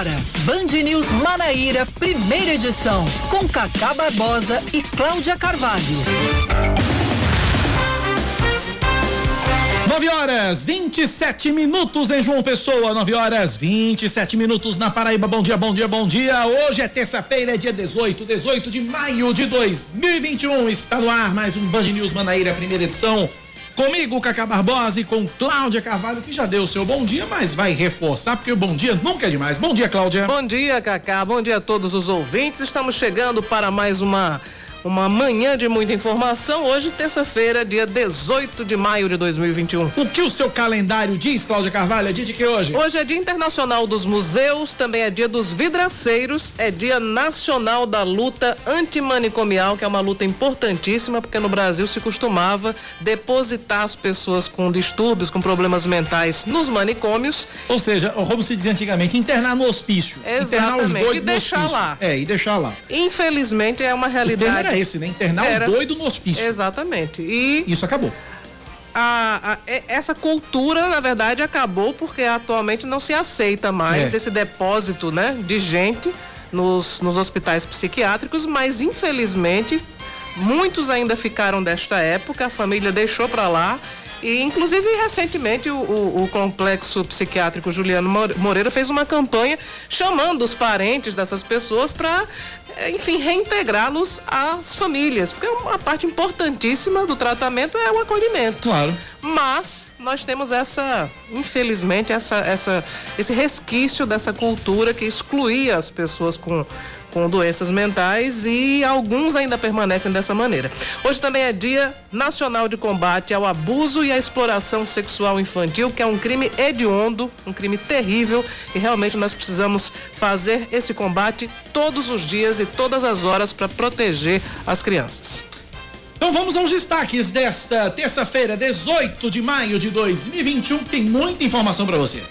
agora, Band News Manaíra, primeira edição, com Cacá Barbosa e Cláudia Carvalho. 9 horas 27 minutos em João Pessoa, 9 horas 27 minutos na Paraíba. Bom dia, bom dia, bom dia. Hoje é terça-feira, é dia 18, 18 de maio de 2021. Está no ar mais um Band News Manaíra, primeira edição. Comigo, Cacá Barbosa e com Cláudia Carvalho, que já deu o seu bom dia, mas vai reforçar, porque o bom dia nunca é demais. Bom dia, Cláudia. Bom dia, Cacá. Bom dia a todos os ouvintes. Estamos chegando para mais uma uma manhã de muita informação. Hoje, terça-feira, dia 18 de maio de 2021. O que o seu calendário diz, Cláudia Carvalho? É dia de que hoje? Hoje é Dia Internacional dos Museus, também é dia dos vidraceiros, é Dia Nacional da Luta Antimanicomial, que é uma luta importantíssima, porque no Brasil se costumava depositar as pessoas com distúrbios, com problemas mentais nos manicômios. Ou seja, como se dizia antigamente, internar no hospício. Exatamente. Internar os doidos e deixar lá. É, e deixar lá. Infelizmente é uma realidade era esse, né? Internar era... o doido no hospício. Exatamente. E isso acabou. A, a, essa cultura, na verdade, acabou porque atualmente não se aceita mais é. esse depósito, né, de gente nos, nos hospitais psiquiátricos, mas infelizmente muitos ainda ficaram desta época, a família deixou para lá e, inclusive, recentemente, o, o, o, complexo psiquiátrico Juliano Moreira fez uma campanha chamando os parentes dessas pessoas para, eh, enfim, reintegrá-los às famílias, porque uma parte importantíssima do tratamento é o acolhimento. Claro. Mas nós temos essa, infelizmente, essa, essa, esse resquício dessa cultura que excluía as pessoas com com doenças mentais e alguns ainda permanecem dessa maneira. Hoje também é Dia Nacional de Combate ao Abuso e à Exploração Sexual Infantil, que é um crime hediondo, um crime terrível e realmente nós precisamos fazer esse combate todos os dias e todas as horas para proteger as crianças. Então vamos aos destaques desta terça-feira, 18 de maio de 2021, tem muita informação para você.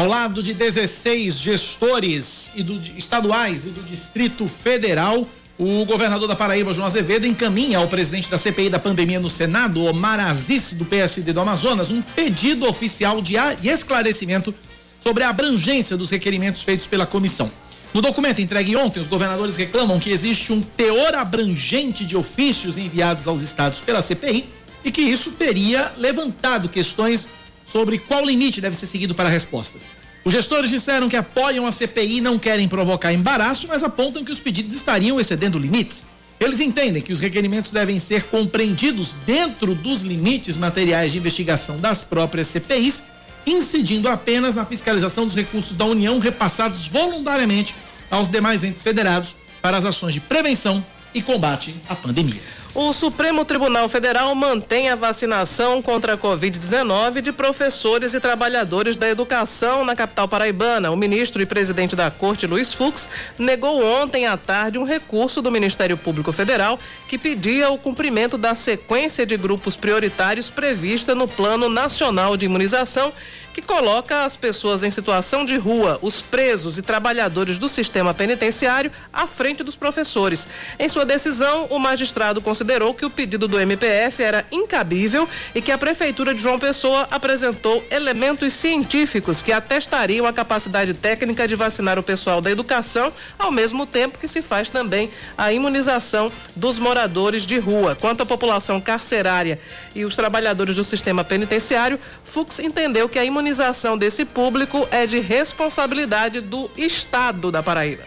Ao lado de 16 gestores e do, estaduais e do Distrito Federal, o governador da Paraíba, João Azevedo, encaminha ao presidente da CPI da pandemia no Senado, Omar Aziz, do PSD do Amazonas, um pedido oficial de, de esclarecimento sobre a abrangência dos requerimentos feitos pela comissão. No documento entregue ontem, os governadores reclamam que existe um teor abrangente de ofícios enviados aos estados pela CPI e que isso teria levantado questões sobre qual limite deve ser seguido para respostas. Os gestores disseram que apoiam a CPI e não querem provocar embaraço, mas apontam que os pedidos estariam excedendo limites. Eles entendem que os requerimentos devem ser compreendidos dentro dos limites materiais de investigação das próprias CPIs, incidindo apenas na fiscalização dos recursos da União repassados voluntariamente aos demais entes federados para as ações de prevenção e combate à pandemia. O Supremo Tribunal Federal mantém a vacinação contra a Covid-19 de professores e trabalhadores da educação na capital paraibana. O ministro e presidente da Corte, Luiz Fux, negou ontem à tarde um recurso do Ministério Público Federal que pedia o cumprimento da sequência de grupos prioritários prevista no Plano Nacional de Imunização que coloca as pessoas em situação de rua, os presos e trabalhadores do sistema penitenciário à frente dos professores. Em sua decisão, o magistrado considerou que o pedido do MPF era incabível e que a prefeitura de João Pessoa apresentou elementos científicos que atestariam a capacidade técnica de vacinar o pessoal da educação, ao mesmo tempo que se faz também a imunização dos moradores de rua. Quanto à população carcerária e os trabalhadores do sistema penitenciário, Fux entendeu que a imunização imunização desse público é de responsabilidade do Estado da Paraíba.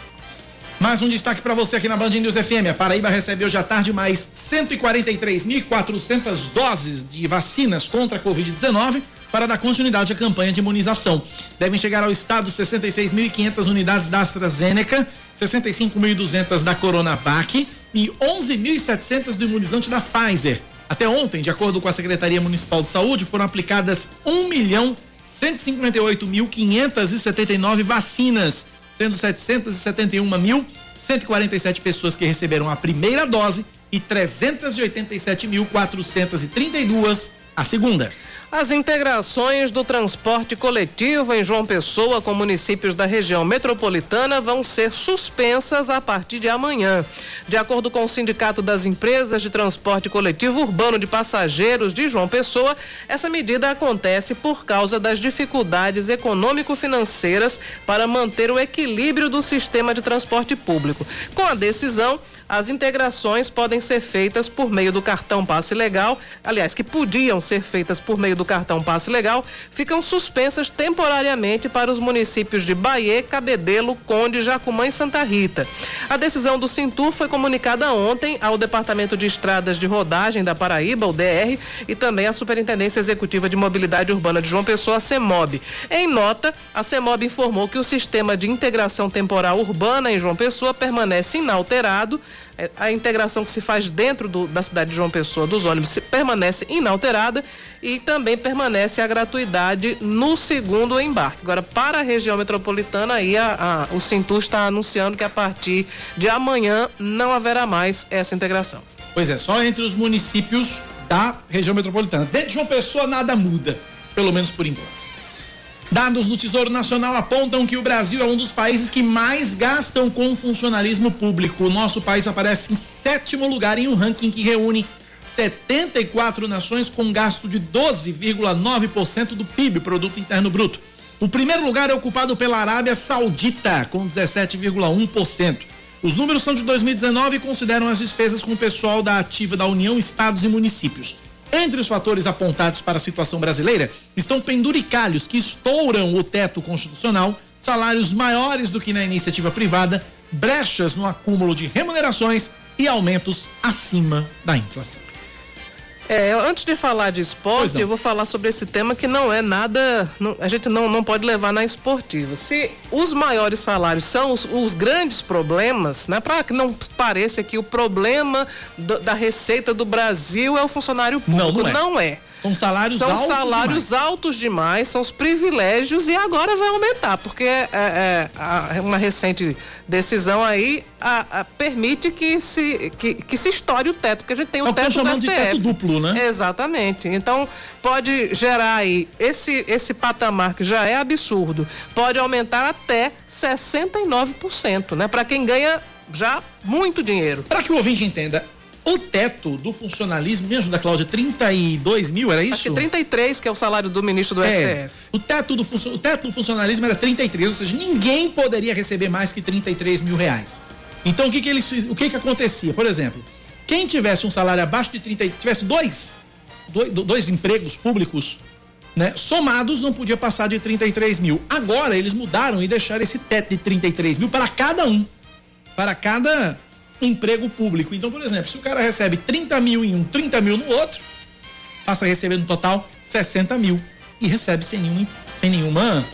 Mais um destaque para você aqui na Band News FM. A Paraíba recebeu hoje à tarde mais 143.400 doses de vacinas contra a Covid-19 para dar continuidade à campanha de imunização. Devem chegar ao estado 66.500 unidades da AstraZeneca, 65.200 da Coronavac e 11.700 do imunizante da Pfizer. Até ontem, de acordo com a Secretaria Municipal de Saúde, foram aplicadas 1 milhão 158.579 vacinas, sendo 771.147 pessoas que receberam a primeira dose e 387.432 a segunda. As integrações do transporte coletivo em João Pessoa com municípios da região metropolitana vão ser suspensas a partir de amanhã. De acordo com o Sindicato das Empresas de Transporte Coletivo Urbano de Passageiros de João Pessoa, essa medida acontece por causa das dificuldades econômico-financeiras para manter o equilíbrio do sistema de transporte público. Com a decisão, as integrações podem ser feitas por meio do cartão passe legal, aliás, que podiam ser feitas por meio do cartão passe legal, ficam suspensas temporariamente para os municípios de Bahia, Cabedelo, Conde, Jacumã e Santa Rita. A decisão do Cintur foi comunicada ontem ao Departamento de Estradas de Rodagem da Paraíba, o DR, e também à Superintendência Executiva de Mobilidade Urbana de João Pessoa, a CEMOB. Em nota, a CEMOB informou que o sistema de integração temporal urbana em João Pessoa permanece inalterado a integração que se faz dentro do, da cidade de João Pessoa dos ônibus permanece inalterada e também permanece a gratuidade no segundo embarque. Agora, para a região metropolitana, aí a, a, o Cintur está anunciando que a partir de amanhã não haverá mais essa integração. Pois é, só entre os municípios da região metropolitana. Dentro de João Pessoa nada muda, pelo menos por enquanto. Dados do Tesouro Nacional apontam que o Brasil é um dos países que mais gastam com funcionalismo público. O nosso país aparece em sétimo lugar em um ranking que reúne 74 nações com gasto de 12,9% do PIB, Produto Interno Bruto. O primeiro lugar é ocupado pela Arábia Saudita, com 17,1%. Os números são de 2019 e consideram as despesas com o pessoal da ativa da União, estados e municípios. Entre os fatores apontados para a situação brasileira estão penduricalhos que estouram o teto constitucional, salários maiores do que na iniciativa privada, brechas no acúmulo de remunerações e aumentos acima da inflação. É, antes de falar de esporte, eu vou falar sobre esse tema que não é nada. Não, a gente não, não pode levar na esportiva. Se os maiores salários são os, os grandes problemas, né? Para que não pareça que o problema do, da receita do Brasil é o funcionário público. Não, não é. Não é. São salários são altos salários demais. altos demais, são os privilégios e agora vai aumentar, porque é, é, a, uma recente decisão aí a, a, permite que se, que, que, se estoure o teto, porque a gente tem o, é o teto que chamando de teto duplo, né? Exatamente. Então pode gerar aí esse, esse patamar que já é absurdo, pode aumentar até 69%, né? Para quem ganha já muito dinheiro. Para que o ouvinte entenda, o teto do funcionalismo, me ajuda, Cláudia, 32 mil, era isso? Acho que 33, que é o salário do ministro do é, STF. O teto, do, o teto do funcionalismo era 33, ou seja, ninguém poderia receber mais que 33 mil reais. Então, o que que, eles, o que que acontecia? Por exemplo, quem tivesse um salário abaixo de 30, tivesse dois, dois, dois empregos públicos, né, somados, não podia passar de 33 mil. Agora, eles mudaram e deixaram esse teto de 33 mil para cada um. Para cada emprego público. Então, por exemplo, se o cara recebe 30 mil em um, 30 mil no outro, passa a receber no total 60 mil e recebe sem, nenhum, sem nenhuma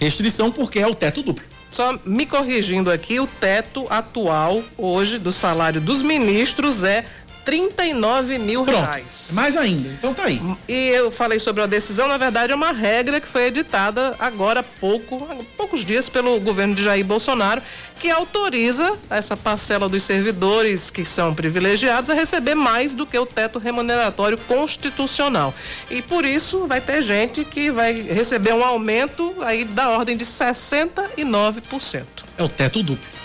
restrição, porque é o teto duplo. Só me corrigindo aqui, o teto atual hoje do salário dos ministros é 39 mil Pronto, reais. Mais ainda, então tá aí. E eu falei sobre a decisão, na verdade é uma regra que foi editada agora há pouco, há poucos dias pelo governo de Jair Bolsonaro, que autoriza essa parcela dos servidores que são privilegiados a receber mais do que o teto remuneratório constitucional. E por isso vai ter gente que vai receber um aumento aí da ordem de 69%. É o teto duplo.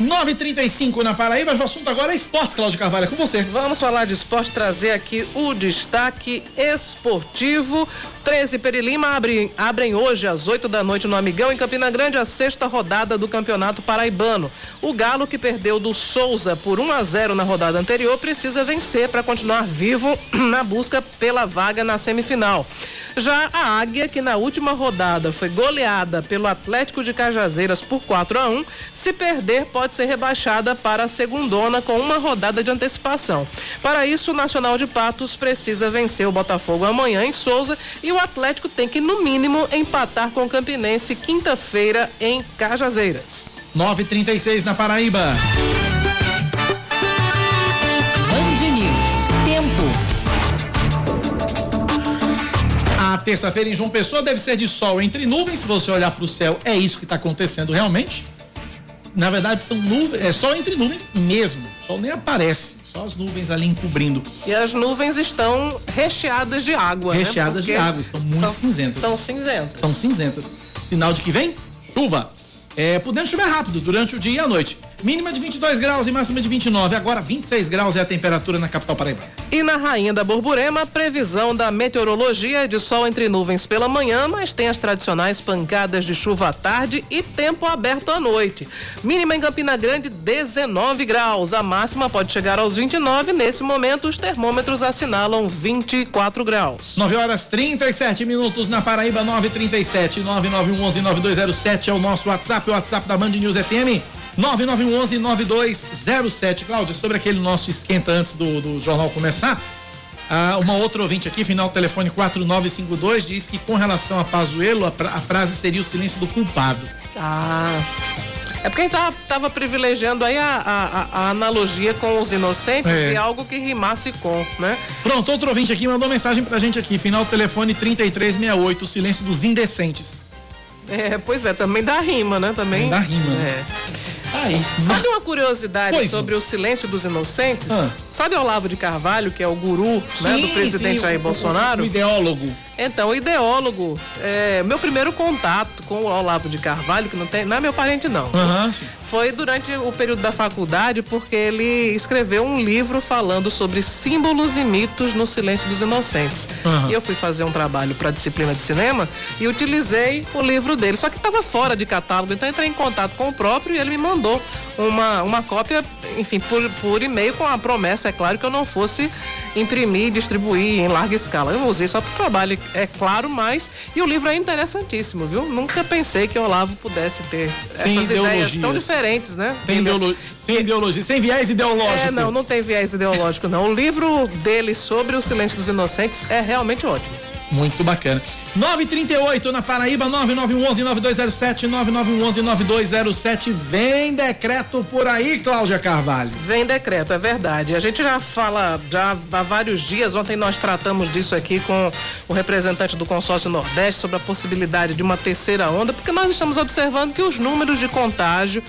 9:35 na Paraíba. O assunto agora é esportes, Cláudio Carvalho. É com você. Vamos falar de esporte, trazer aqui o destaque esportivo. 13 Perilima abrem, abrem hoje às 8 da noite no Amigão, em Campina Grande, a sexta rodada do Campeonato Paraibano. O Galo, que perdeu do Souza por 1 a 0 na rodada anterior, precisa vencer para continuar vivo na busca pela vaga na semifinal. Já a Águia, que na última rodada foi goleada pelo Atlético de Cajazeiras por 4 a 1, se perder pode ser rebaixada para a segundona com uma rodada de antecipação. Para isso, o Nacional de Patos precisa vencer o Botafogo amanhã em Souza e o Atlético tem que, no mínimo, empatar com o Campinense quinta-feira em Cajazeiras. 9:36 na Paraíba. Band News. Tempo. A terça-feira em João Pessoa deve ser de sol entre nuvens. Se você olhar para o céu, é isso que está acontecendo realmente. Na verdade, são nuvens, é sol entre nuvens mesmo. O sol nem aparece Só as nuvens ali encobrindo. E as nuvens estão recheadas de água. Né? Recheadas né? de água, estão muito são, cinzentas. São cinzentas. São cinzentas. Sinal de que vem chuva. É, podendo chover rápido durante o dia e a noite. Mínima de 22 graus e máxima de 29. Agora 26 graus é a temperatura na capital paraibana. E na Rainha da Borborema, previsão da meteorologia de sol entre nuvens pela manhã, mas tem as tradicionais pancadas de chuva à tarde e tempo aberto à noite. Mínima em Campina Grande 19 graus. A máxima pode chegar aos 29. Nesse momento, os termômetros assinalam 24 graus. 9 horas 37 minutos na Paraíba 937 9911 9207 é o nosso WhatsApp, o WhatsApp da Band News FM. 9911-9207. Cláudia, sobre aquele nosso esquenta antes do, do jornal começar, ah, uma outra ouvinte aqui, final telefone 4952, diz que com relação a Pazuello, a, a frase seria o silêncio do culpado. Ah. É porque a gente tava, privilegiando aí a, a, a, analogia com os inocentes é. e algo que rimasse com, né? Pronto, outro ouvinte aqui mandou mensagem pra gente aqui, final telefone 3368, o silêncio dos indecentes. É, pois é, também dá rima, né? Também. Dá rima. Né? Aí. Sabe uma curiosidade pois sobre o silêncio dos inocentes? Ah. Sabe Olavo de Carvalho, que é o guru sim, né, do presidente sim, Jair o, Bolsonaro? O, o ideólogo. Então, o ideólogo, é, meu primeiro contato com o Olavo de Carvalho, que não, tem, não é meu parente não, uhum, foi durante o período da faculdade, porque ele escreveu um livro falando sobre símbolos e mitos no Silêncio dos Inocentes. Uhum. E eu fui fazer um trabalho para disciplina de cinema e utilizei o livro dele, só que estava fora de catálogo, então entrei em contato com o próprio e ele me mandou uma, uma cópia, enfim, por, por e-mail com a promessa, é claro, que eu não fosse imprimir e distribuir em larga escala. Eu usei só para o trabalho, é claro, mas. E o livro é interessantíssimo, viu? Nunca pensei que o Olavo pudesse ter sem essas ideias tão diferentes, né? Sem, ideolo... sem ideologia, sem viés ideológico. É, não, não tem viés ideológico, não. O livro dele sobre o silêncio dos inocentes é realmente ótimo. Muito bacana. 938 na Paraíba, 9911-9207, 9911-9207. Vem decreto por aí, Cláudia Carvalho. Vem decreto, é verdade. A gente já fala já há vários dias. Ontem nós tratamos disso aqui com o representante do consórcio Nordeste sobre a possibilidade de uma terceira onda, porque nós estamos observando que os números de contágio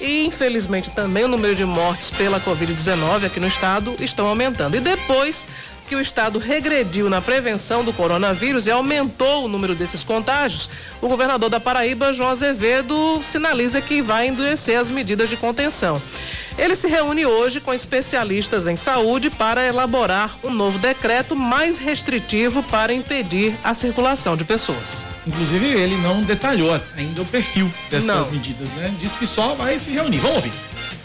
e infelizmente também o número de mortes pela Covid-19 aqui no estado estão aumentando. E depois que o estado regrediu na prevenção do coronavírus e aumentou o número desses contágios, o governador da Paraíba, João Azevedo, sinaliza que vai endurecer as medidas de contenção. Ele se reúne hoje com especialistas em saúde para elaborar um novo decreto mais restritivo para impedir a circulação de pessoas. Inclusive, ele não detalhou ainda o perfil dessas não. medidas, né? Disse que só vai se reunir. Vamos ouvir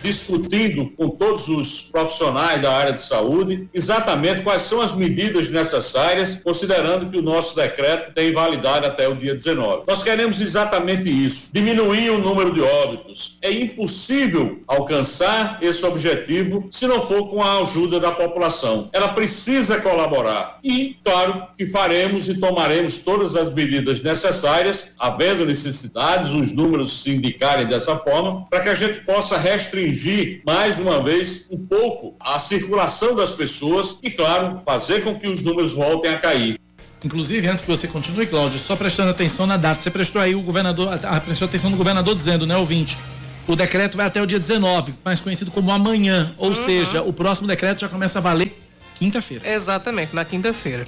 discutindo com todos os profissionais da área de saúde exatamente quais são as medidas necessárias, considerando que o nosso decreto tem validade até o dia 19. Nós queremos exatamente isso: diminuir o número de óbitos. É impossível alcançar esse objetivo se não for com a ajuda da população. Ela precisa colaborar. E, claro, que faremos e tomaremos todas as medidas necessárias, havendo necessidades, os números se indicarem dessa forma, para que a gente possa restringir restringir mais uma vez um pouco a circulação das pessoas e, claro, fazer com que os números voltem a cair. Inclusive, antes que você continue, Cláudio, só prestando atenção na data, você prestou aí o governador, a, prestou atenção no governador dizendo, né, ouvinte? O decreto vai até o dia 19, mais conhecido como amanhã, ou uhum. seja, o próximo decreto já começa a valer quinta-feira. Exatamente, na quinta-feira.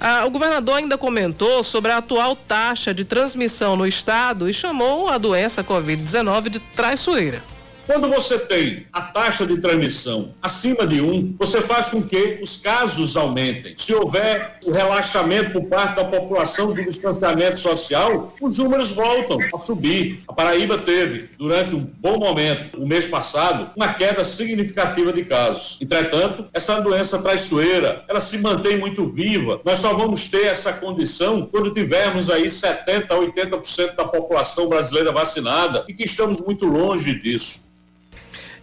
Ah, o governador ainda comentou sobre a atual taxa de transmissão no estado e chamou a doença Covid-19 de traiçoeira. Quando você tem a taxa de transmissão acima de um, você faz com que os casos aumentem. Se houver o relaxamento por parte da população do distanciamento social, os números voltam a subir. A Paraíba teve, durante um bom momento, o mês passado, uma queda significativa de casos. Entretanto, essa doença traiçoeira, ela se mantém muito viva. Nós só vamos ter essa condição quando tivermos aí 70 a 80% da população brasileira vacinada e que estamos muito longe disso.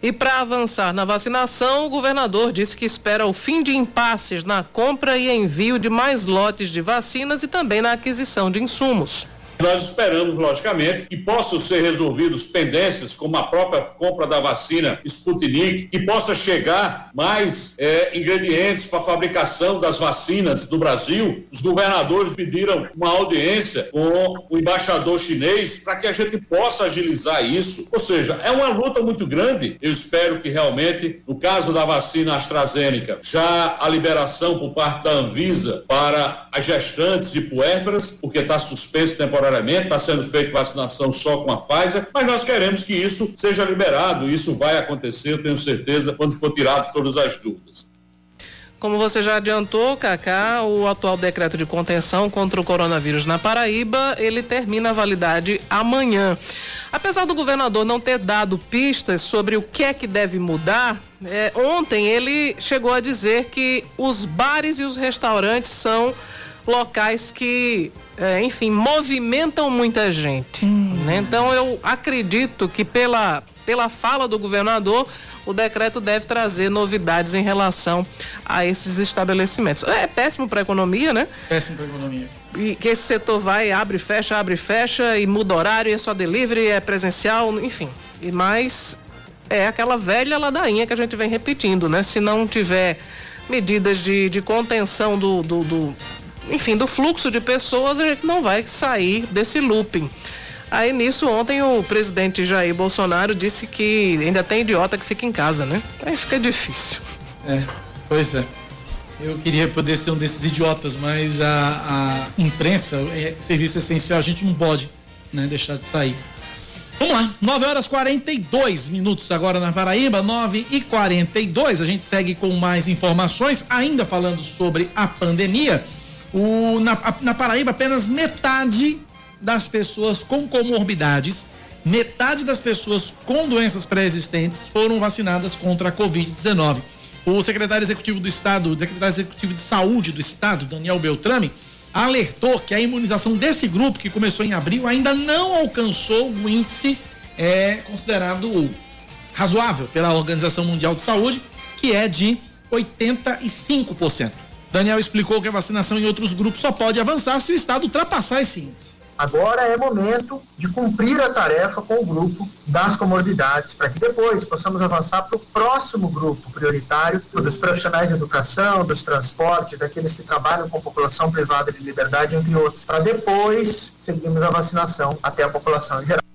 E para avançar na vacinação, o governador disse que espera o fim de impasses na compra e envio de mais lotes de vacinas e também na aquisição de insumos. Nós esperamos, logicamente, que possam ser resolvidos pendências, como a própria compra da vacina Sputnik, que possa chegar mais é, ingredientes para a fabricação das vacinas do Brasil. Os governadores pediram uma audiência com o embaixador chinês para que a gente possa agilizar isso. Ou seja, é uma luta muito grande. Eu espero que realmente, no caso da vacina AstraZeneca, já a liberação por parte da Anvisa para as gestantes e puérperas, porque está suspenso temporariamente, está sendo feita vacinação só com a Pfizer, mas nós queremos que isso seja liberado. Isso vai acontecer, eu tenho certeza, quando for tirado todas as dúvidas. Como você já adiantou, Cacá, o atual decreto de contenção contra o coronavírus na Paraíba, ele termina a validade amanhã. Apesar do governador não ter dado pistas sobre o que é que deve mudar, é, ontem ele chegou a dizer que os bares e os restaurantes são locais que, é, enfim, movimentam muita gente. Hum. Né? Então eu acredito que pela, pela fala do governador, o decreto deve trazer novidades em relação a esses estabelecimentos. É péssimo para a economia, né? Péssimo para a economia. E que esse setor vai, abre, fecha, abre, fecha e muda horário, é só delivery, é presencial, enfim. E mais é aquela velha ladainha que a gente vem repetindo, né? Se não tiver medidas de, de contenção do, do, do enfim, do fluxo de pessoas, a gente não vai sair desse looping. Aí nisso, ontem o presidente Jair Bolsonaro disse que ainda tem idiota que fica em casa, né? Aí fica difícil. É, pois é. Eu queria poder ser um desses idiotas, mas a, a imprensa, é serviço essencial, a gente não pode né, deixar de sair. Vamos lá, 9 horas 42 minutos agora na Paraíba, 9 e 42 A gente segue com mais informações, ainda falando sobre a pandemia. O, na, na Paraíba, apenas metade das pessoas com comorbidades, metade das pessoas com doenças pré-existentes foram vacinadas contra a Covid-19. O secretário executivo do Estado, secretário executivo de saúde do Estado, Daniel Beltrame, alertou que a imunização desse grupo, que começou em abril, ainda não alcançou o índice é, considerado razoável pela Organização Mundial de Saúde, que é de 85%. Daniel explicou que a vacinação em outros grupos só pode avançar se o Estado ultrapassar esse índice. Agora é momento de cumprir a tarefa com o grupo das comorbidades, para que depois possamos avançar para o próximo grupo prioritário, dos profissionais de educação, dos transportes, daqueles que trabalham com população privada de liberdade, entre outros, para depois seguirmos a vacinação até a população em geral.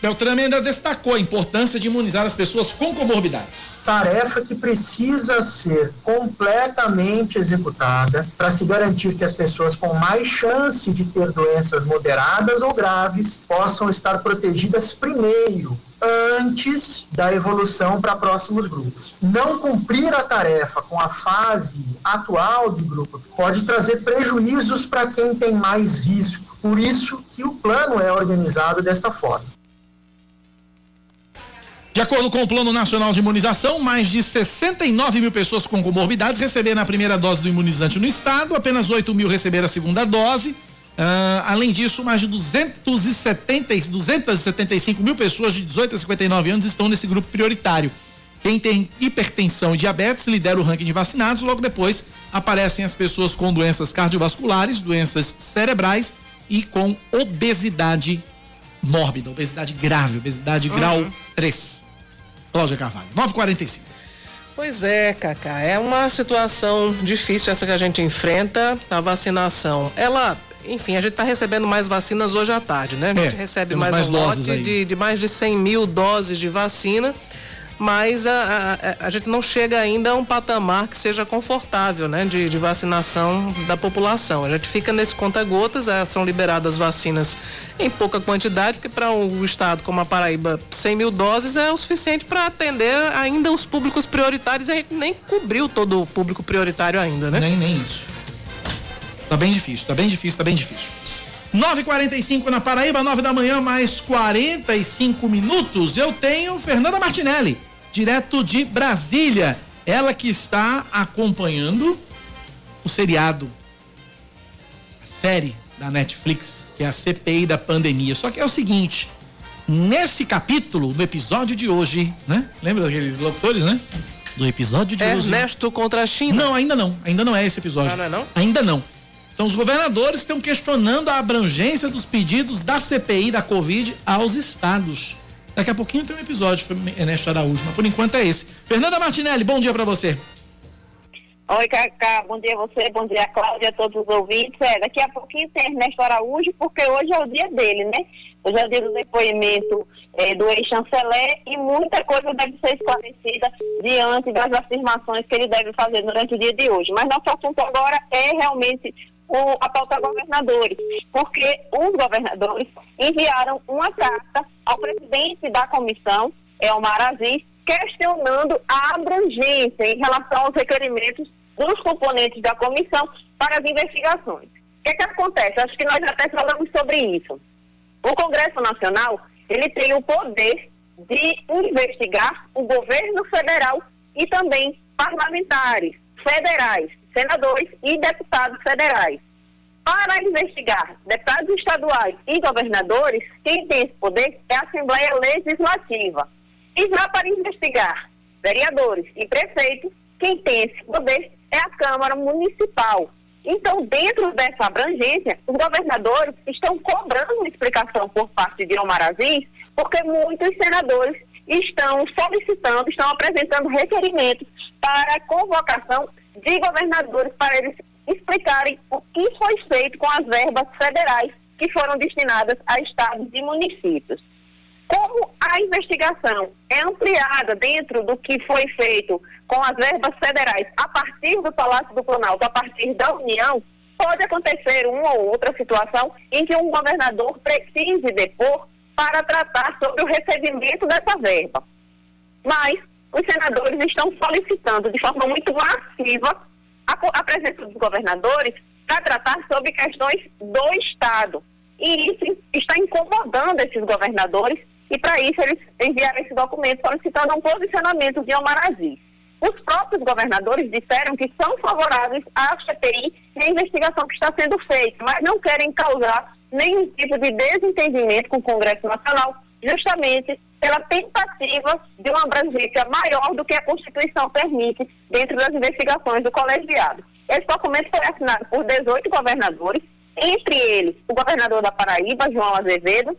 Beltrame ainda destacou a importância de imunizar as pessoas com comorbidades. Tarefa que precisa ser completamente executada para se garantir que as pessoas com mais chance de ter doenças moderadas ou graves possam estar protegidas primeiro antes da evolução para próximos grupos. Não cumprir a tarefa com a fase atual do grupo pode trazer prejuízos para quem tem mais risco. Por isso que o plano é organizado desta forma. De acordo com o Plano Nacional de Imunização, mais de 69 mil pessoas com comorbidades receberam a primeira dose do imunizante no estado, apenas 8 mil receberam a segunda dose. Uh, além disso, mais de 270, 275 mil pessoas de 18 a 59 anos estão nesse grupo prioritário. Quem tem hipertensão e diabetes lidera o ranking de vacinados, logo depois aparecem as pessoas com doenças cardiovasculares, doenças cerebrais e com obesidade mórbida, obesidade grave, obesidade uhum. grau 3. Cláudia Carvalho, 945. Pois é, Cacá, é uma situação difícil essa que a gente enfrenta, a vacinação. Ela, enfim, a gente está recebendo mais vacinas hoje à tarde, né? A gente é, recebe mais, mais um lote de, de mais de 100 mil doses de vacina mas a, a, a, gente não chega ainda a um patamar que seja confortável, né, de, de vacinação da população. A gente fica nesse conta-gotas, é, são liberadas vacinas em pouca quantidade, porque para um estado como a Paraíba, 100 mil doses é o suficiente para atender ainda os públicos prioritários. A gente nem cobriu todo o público prioritário ainda, né? Nem, nem isso. Tá bem difícil, tá bem difícil, tá bem difícil. 9:45 na Paraíba, 9 da manhã, mais 45 minutos. Eu tenho Fernanda Martinelli direto de Brasília. Ela que está acompanhando o seriado, a série da Netflix, que é a CPI da pandemia. Só que é o seguinte, nesse capítulo, no episódio de hoje, né? Lembra daqueles locutores, né? Do episódio de é hoje. Ernesto contra a China. Não, ainda não. Ainda não é esse episódio. Ah, não é não? Ainda não. São os governadores que estão questionando a abrangência dos pedidos da CPI da Covid aos estados. Daqui a pouquinho tem um episódio, Ernesto Araújo, mas por enquanto é esse. Fernanda Martinelli, bom dia para você. Oi, Cacá, bom dia a você, bom dia, Cláudia, a todos os ouvintes. É, daqui a pouquinho tem Ernesto Araújo, porque hoje é o dia dele, né? Hoje é o dia do depoimento é, do ex-chanceler e muita coisa deve ser esclarecida diante das afirmações que ele deve fazer durante o dia de hoje. Mas nosso assunto agora é realmente o, a pauta governadores, porque os governadores enviaram uma carta ao presidente da comissão, Elmar Aziz, questionando a abrangência em relação aos requerimentos dos componentes da comissão para as investigações. O que, é que acontece? Acho que nós até falamos sobre isso. O Congresso Nacional, ele tem o poder de investigar o governo federal e também parlamentares federais senadores e deputados federais. Para investigar deputados estaduais e governadores, quem tem esse poder é a Assembleia Legislativa. E já para investigar vereadores e prefeitos, quem tem esse poder é a Câmara Municipal. Então, dentro dessa abrangência, os governadores estão cobrando explicação por parte de Omar Aziz, porque muitos senadores estão solicitando, estão apresentando requerimentos para convocação de governadores para eles explicarem o que foi feito com as verbas federais que foram destinadas a estados e municípios. Como a investigação é ampliada dentro do que foi feito com as verbas federais a partir do Palácio do Planalto, a partir da União, pode acontecer uma ou outra situação em que um governador precise depor para tratar sobre o recebimento dessa verba. Mas os senadores estão solicitando de forma muito massiva a, a presença dos governadores para tratar sobre questões do Estado. E isso está incomodando esses governadores e para isso eles enviaram esse documento solicitando um posicionamento de Omar Aziz. Os próprios governadores disseram que são favoráveis à CPI e à investigação que está sendo feita, mas não querem causar nenhum tipo de desentendimento com o Congresso Nacional, justamente pela tentativa de uma abrangência maior do que a Constituição permite dentro das investigações do colegiado. Esse documento foi assinado por 18 governadores, entre eles o governador da Paraíba, João Azevedo,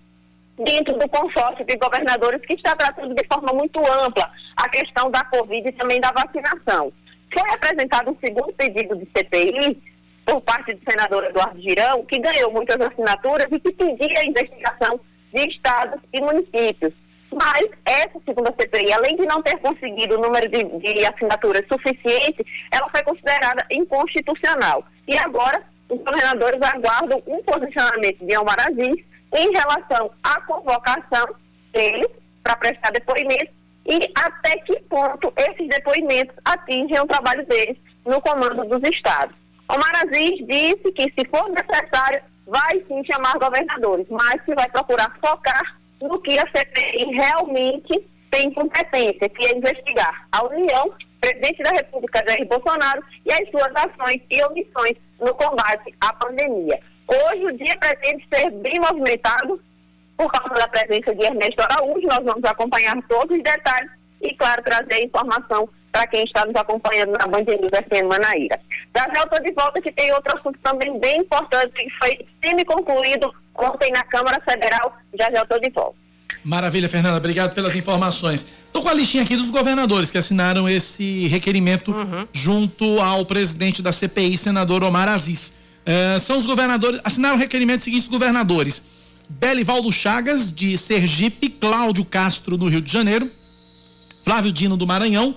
dentro do consórcio de governadores que está tratando de forma muito ampla a questão da Covid e também da vacinação. Foi apresentado um segundo pedido de CPI por parte do senador Eduardo Girão, que ganhou muitas assinaturas e que pedia a investigação de estados e municípios. Mas essa segunda CPI, além de não ter conseguido o número de, de assinaturas suficiente, ela foi considerada inconstitucional. E agora, os governadores aguardam um posicionamento de Almar Aziz em relação à convocação deles para prestar depoimento e até que ponto esses depoimentos atingem o trabalho deles no comando dos estados. Omar Aziz disse que, se for necessário, vai sim chamar governadores, mas que vai procurar focar no que a CPI realmente tem competência, que é investigar a União, presidente da República Jair Bolsonaro e as suas ações e omissões no combate à pandemia. Hoje o dia pretende ser bem movimentado por causa da presença de Ernesto Araújo. Nós vamos acompanhar todos os detalhes e, claro, trazer informação para quem está nos acompanhando na Band News FM Manaíra. Já já estou de volta que tem outro assunto também bem importante que foi semi-concluído ontem na Câmara Federal. Já já estou de volta. Maravilha, Fernanda. Obrigado pelas informações. Estou com a listinha aqui dos governadores que assinaram esse requerimento uhum. junto ao presidente da CPI, senador Omar Aziz. Uh, são os governadores, assinaram o requerimento seguintes governadores: Belivaldo Chagas, de Sergipe, Cláudio Castro, do Rio de Janeiro, Flávio Dino, do Maranhão,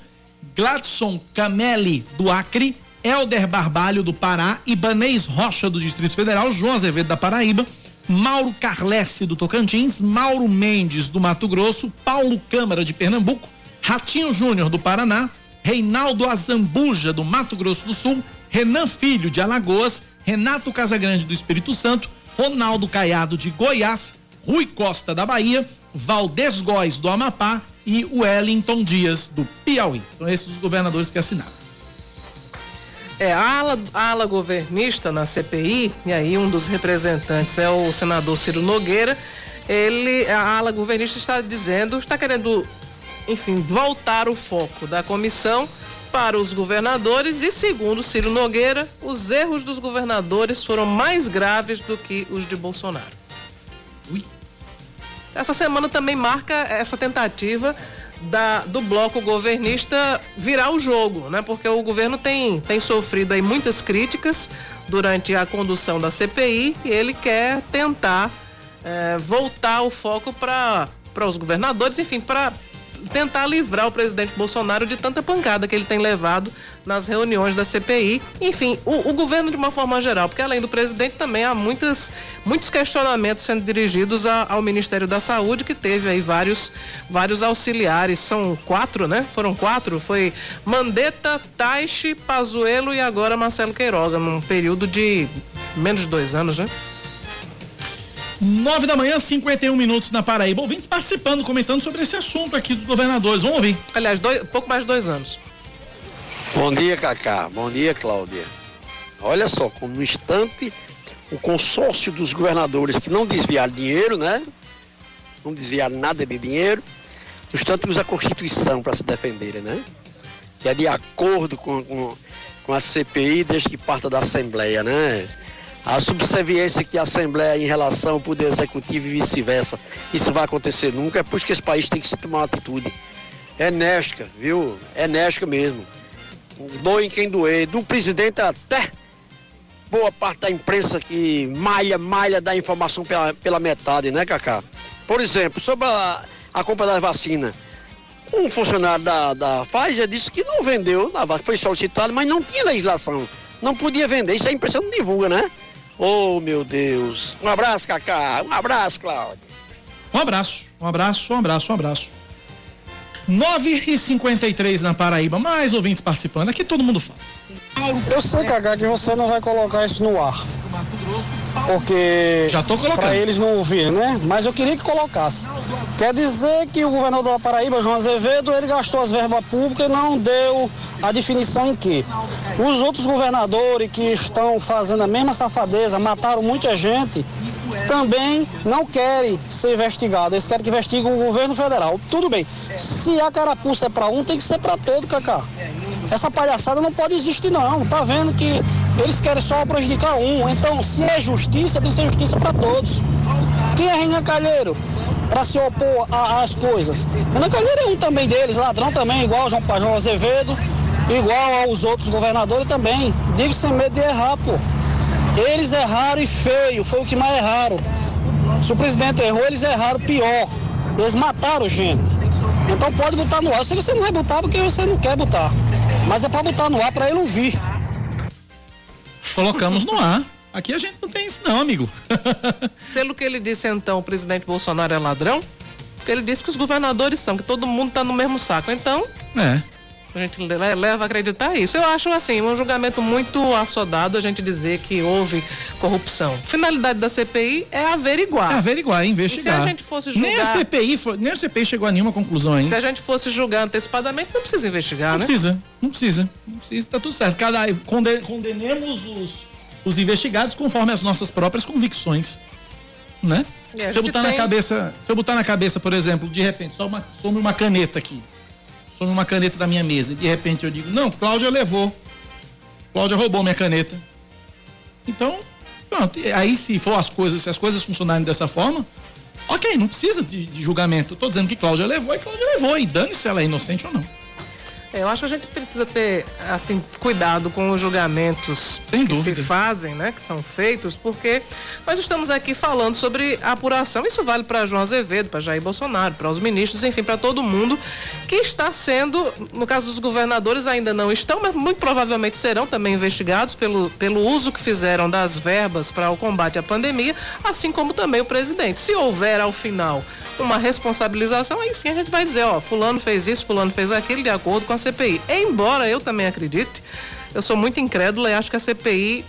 Gladson Camelli, do Acre, Helder Barbalho, do Pará, Ibanês Rocha, do Distrito Federal, João Azevedo, da Paraíba, Mauro Carlesse, do Tocantins, Mauro Mendes, do Mato Grosso, Paulo Câmara, de Pernambuco, Ratinho Júnior, do Paraná, Reinaldo Azambuja, do Mato Grosso do Sul, Renan Filho, de Alagoas, Renato Casagrande, do Espírito Santo, Ronaldo Caiado, de Goiás, Rui Costa, da Bahia, Valdez Góes, do Amapá e Wellington Dias, do Piauí. São esses os governadores que assinaram. É, a ala, a ala governista na CPI, e aí um dos representantes é o senador Ciro Nogueira, ele, a ala governista está dizendo, está querendo, enfim, voltar o foco da comissão para os governadores e, segundo Ciro Nogueira, os erros dos governadores foram mais graves do que os de Bolsonaro. Ui. Essa semana também marca essa tentativa da, do bloco governista virar o jogo, né? Porque o governo tem, tem sofrido aí muitas críticas durante a condução da CPI e ele quer tentar é, voltar o foco para os governadores, enfim, para tentar livrar o presidente Bolsonaro de tanta pancada que ele tem levado nas reuniões da CPI. Enfim, o, o, governo de uma forma geral, porque além do presidente também há muitas, muitos questionamentos sendo dirigidos a, ao Ministério da Saúde, que teve aí vários, vários auxiliares. São quatro, né? Foram quatro. Foi Mandetta, Taixe, Pazuello e agora Marcelo Queiroga, num período de menos de dois anos, né? 9 da manhã, 51 minutos na Paraíba. Ouvintes participando, comentando sobre esse assunto aqui dos governadores. Vamos ouvir. Aliás, dois, pouco mais de dois anos. Bom dia, Cacá. Bom dia, Cláudia. Olha só, como no instante, o consórcio dos governadores que não desviaram dinheiro, né? Não desviaram nada de dinheiro. No instante, usa a Constituição para se defenderem, né? Que é de acordo com, com, com a CPI desde que parta da Assembleia, né? A subserviência que a Assembleia em relação ao Poder Executivo e vice-versa. Isso vai acontecer nunca, é por isso que esse país tem que se tomar uma atitude enérgica, viu? Enérgica mesmo. Doe quem doer, do presidente até boa parte da imprensa que malha, malha da informação pela, pela metade, né, Cacá? Por exemplo, sobre a, a compra da vacina. Um funcionário da, da Pfizer disse que não vendeu, foi solicitado, mas não tinha legislação. Não podia vender, isso a imprensa não divulga, né? Oh, meu Deus. Um abraço, Cacá. Um abraço, Cláudio. Um abraço, um abraço, um abraço, um abraço. 9 e 53 na Paraíba. Mais ouvintes participando. Aqui todo mundo fala. Eu sei, Cagá, que você não vai colocar isso no ar. Porque. Já tô colocando. Pra eles não ouvir, né? Mas eu queria que colocasse. Quer dizer que o governador da Paraíba, João Azevedo, ele gastou as verbas públicas e não deu a definição em que. Os outros governadores que estão fazendo a mesma safadeza, mataram muita gente, também não querem ser investigados. Eles querem que investigue o governo federal. Tudo bem. Se a carapuça é para um, tem que ser para todo, Cacá. Essa palhaçada não pode existir, não. Tá vendo que eles querem só prejudicar um. Então, se é justiça, tem que ser justiça para todos. Quem é Renan Calheiro para se opor às coisas? Renan Calheiro é um também deles, ladrão também, igual João Pajão Azevedo, igual aos outros governadores também. Digo sem medo de errar, pô. Eles erraram e feio, foi o que mais erraram. Se o presidente errou, eles erraram pior. Eles mataram gente. Então pode botar no ar. Que você não vai botar porque você não quer botar. Mas é para botar no ar para ele ouvir. Colocamos no ar. Aqui a gente não tem isso não, amigo. Pelo que ele disse então, o presidente Bolsonaro é ladrão? Porque ele disse que os governadores são, que todo mundo está no mesmo saco. Então, é. A gente leva a acreditar isso. Eu acho assim, um julgamento muito assodado a gente dizer que houve corrupção. Finalidade da CPI é averiguar. É averiguar, é investigar. E se a gente fosse julgar. Nem a CPI, foi, nem a CPI chegou a nenhuma conclusão ainda. Se a gente fosse julgar antecipadamente, não precisa investigar, não né? Precisa, não precisa. Não precisa, tá tudo certo. Cada, condenemos os, os investigados conforme as nossas próprias convicções. Né? É, se eu botar tem... na cabeça, se eu botar na cabeça, por exemplo, de repente, só uma, some uma caneta aqui sobre uma caneta da minha mesa de repente eu digo, não, Cláudia levou. Cláudia roubou minha caneta. Então, pronto. Aí se for as coisas, se as coisas funcionarem dessa forma, ok, não precisa de, de julgamento. Estou dizendo que Cláudia levou e Cláudia levou. E dane se ela é inocente ou não. É, eu acho que a gente precisa ter, assim, cuidado com os julgamentos Sem que dúvida. se fazem, né? Que são feitos, porque nós estamos aqui falando sobre apuração. Isso vale para João Azevedo, para Jair Bolsonaro, para os ministros, enfim, para todo mundo que está sendo, no caso dos governadores, ainda não estão, mas muito provavelmente serão também investigados pelo, pelo uso que fizeram das verbas para o combate à pandemia, assim como também o presidente. Se houver ao final uma responsabilização, aí sim a gente vai dizer, ó, fulano fez isso, fulano fez aquilo, de acordo com a CPI. Embora eu também acredite, eu sou muito incrédula e acho que a CPI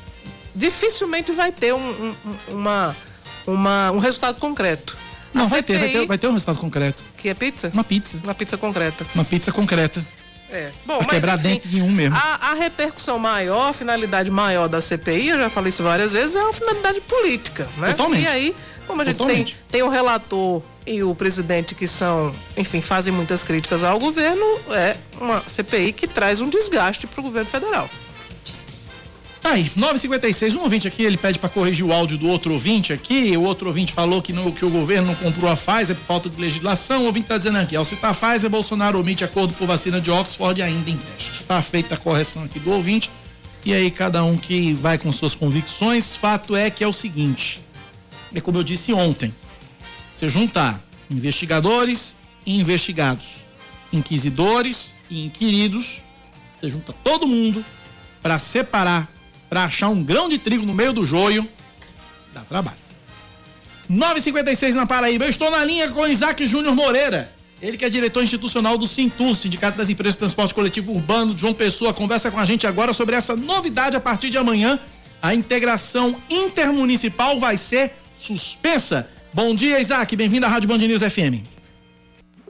dificilmente vai ter um, um, uma, uma, um resultado concreto. Não, vai CPI, ter, vai ter, vai ter um resultado concreto. Que é pizza? Uma pizza. Uma pizza concreta. Uma pizza concreta. É. Bom, pra mas, quebrar enfim, dentro de um mesmo. A, a, repercussão maior, a finalidade maior da CPI, eu já falei isso várias vezes, é a finalidade política, né? Totalmente. E aí, como a gente tem, tem um relator e o presidente, que são, enfim, fazem muitas críticas ao governo, é uma CPI que traz um desgaste para o governo federal. Tá aí, 956, um ouvinte aqui, ele pede para corrigir o áudio do outro ouvinte aqui. O outro ouvinte falou que, no, que o governo não comprou a Pfizer por falta de legislação. O ouvinte tá dizendo aqui, ao citar a Pfizer, Bolsonaro omite acordo por vacina de Oxford ainda em teste. Tá feita a correção aqui do ouvinte. E aí, cada um que vai com suas convicções. Fato é que é o seguinte: é como eu disse ontem. Você juntar investigadores e investigados, inquisidores e inquiridos, você junta todo mundo para separar para achar um grão de trigo no meio do joio, dá trabalho. 956 na Paraíba. Eu estou na linha com Isaac Júnior Moreira. Ele que é diretor institucional do Sintur, Sindicato das Empresas de Transporte Coletivo Urbano João Pessoa, conversa com a gente agora sobre essa novidade a partir de amanhã. A integração intermunicipal vai ser suspensa. Bom dia, Isaac. Bem-vindo à Rádio Band News FM.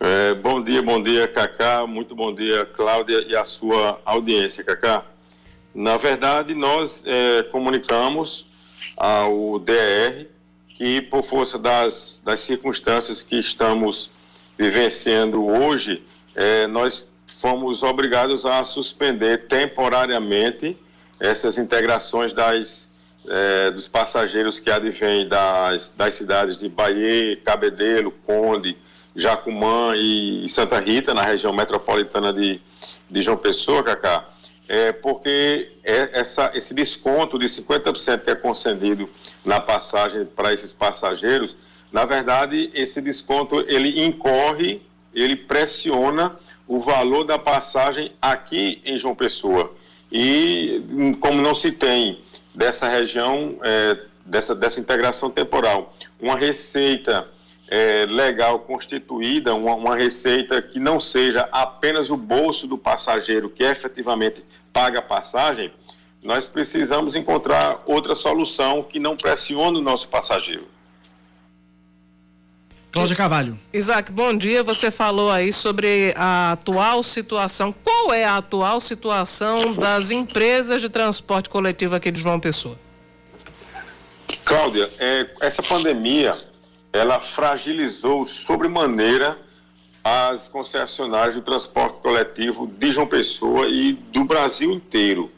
É, bom dia, bom dia, Cacá. Muito bom dia, Cláudia, e a sua audiência, Cacá. Na verdade, nós é, comunicamos ao DR que, por força das, das circunstâncias que estamos vivenciando hoje, é, nós fomos obrigados a suspender temporariamente essas integrações das, é, dos passageiros que advêm das, das cidades de Bahia, Cabedelo, Conde, Jacumã e Santa Rita, na região metropolitana de, de João Pessoa, Cacá é, porque é essa, esse desconto de 50% que é concedido na passagem para esses passageiros, na verdade, esse desconto ele incorre, ele pressiona o valor da passagem aqui em João Pessoa. E como não se tem dessa região, é, dessa, dessa integração temporal, uma receita é, legal constituída, uma, uma, receita que não seja apenas o bolso do passageiro que efetivamente paga a passagem, nós precisamos encontrar outra solução que não pressione o nosso passageiro. Cláudia Carvalho. Isaac, bom dia. Você falou aí sobre a atual situação. Qual é a atual situação das empresas de transporte coletivo aqui de João Pessoa? Cláudia, é, essa pandemia ela fragilizou sobremaneira as concessionárias do transporte coletivo de João Pessoa e do Brasil inteiro.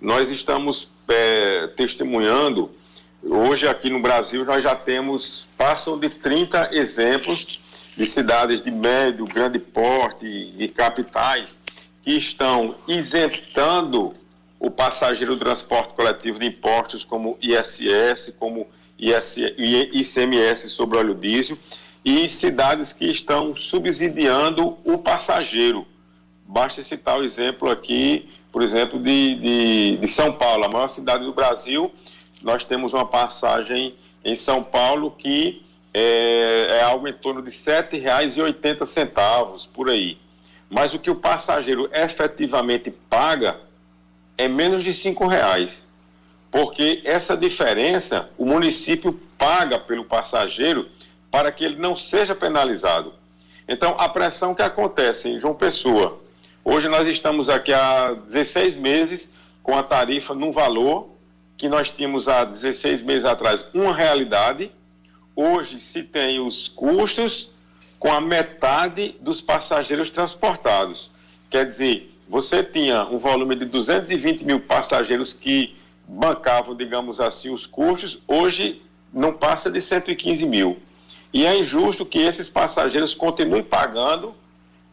Nós estamos é, testemunhando, hoje aqui no Brasil nós já temos, passam de 30 exemplos de cidades de médio, grande porte, de capitais, que estão isentando o passageiro do transporte coletivo de impostos como ISS, como ICMS sobre óleo diesel e cidades que estão subsidiando o passageiro. Basta citar o exemplo aqui, por exemplo, de, de, de São Paulo, a maior cidade do Brasil. Nós temos uma passagem em São Paulo que é, é algo em torno de R$ 7,80 por aí. Mas o que o passageiro efetivamente paga é menos de R$ reais porque essa diferença o município paga pelo passageiro para que ele não seja penalizado. Então, a pressão que acontece em João Pessoa, hoje nós estamos aqui há 16 meses com a tarifa num valor que nós tínhamos há 16 meses atrás uma realidade, hoje se tem os custos com a metade dos passageiros transportados. Quer dizer, você tinha um volume de 220 mil passageiros que bancavam, digamos assim, os custos, hoje não passa de 115 mil. E é injusto que esses passageiros continuem pagando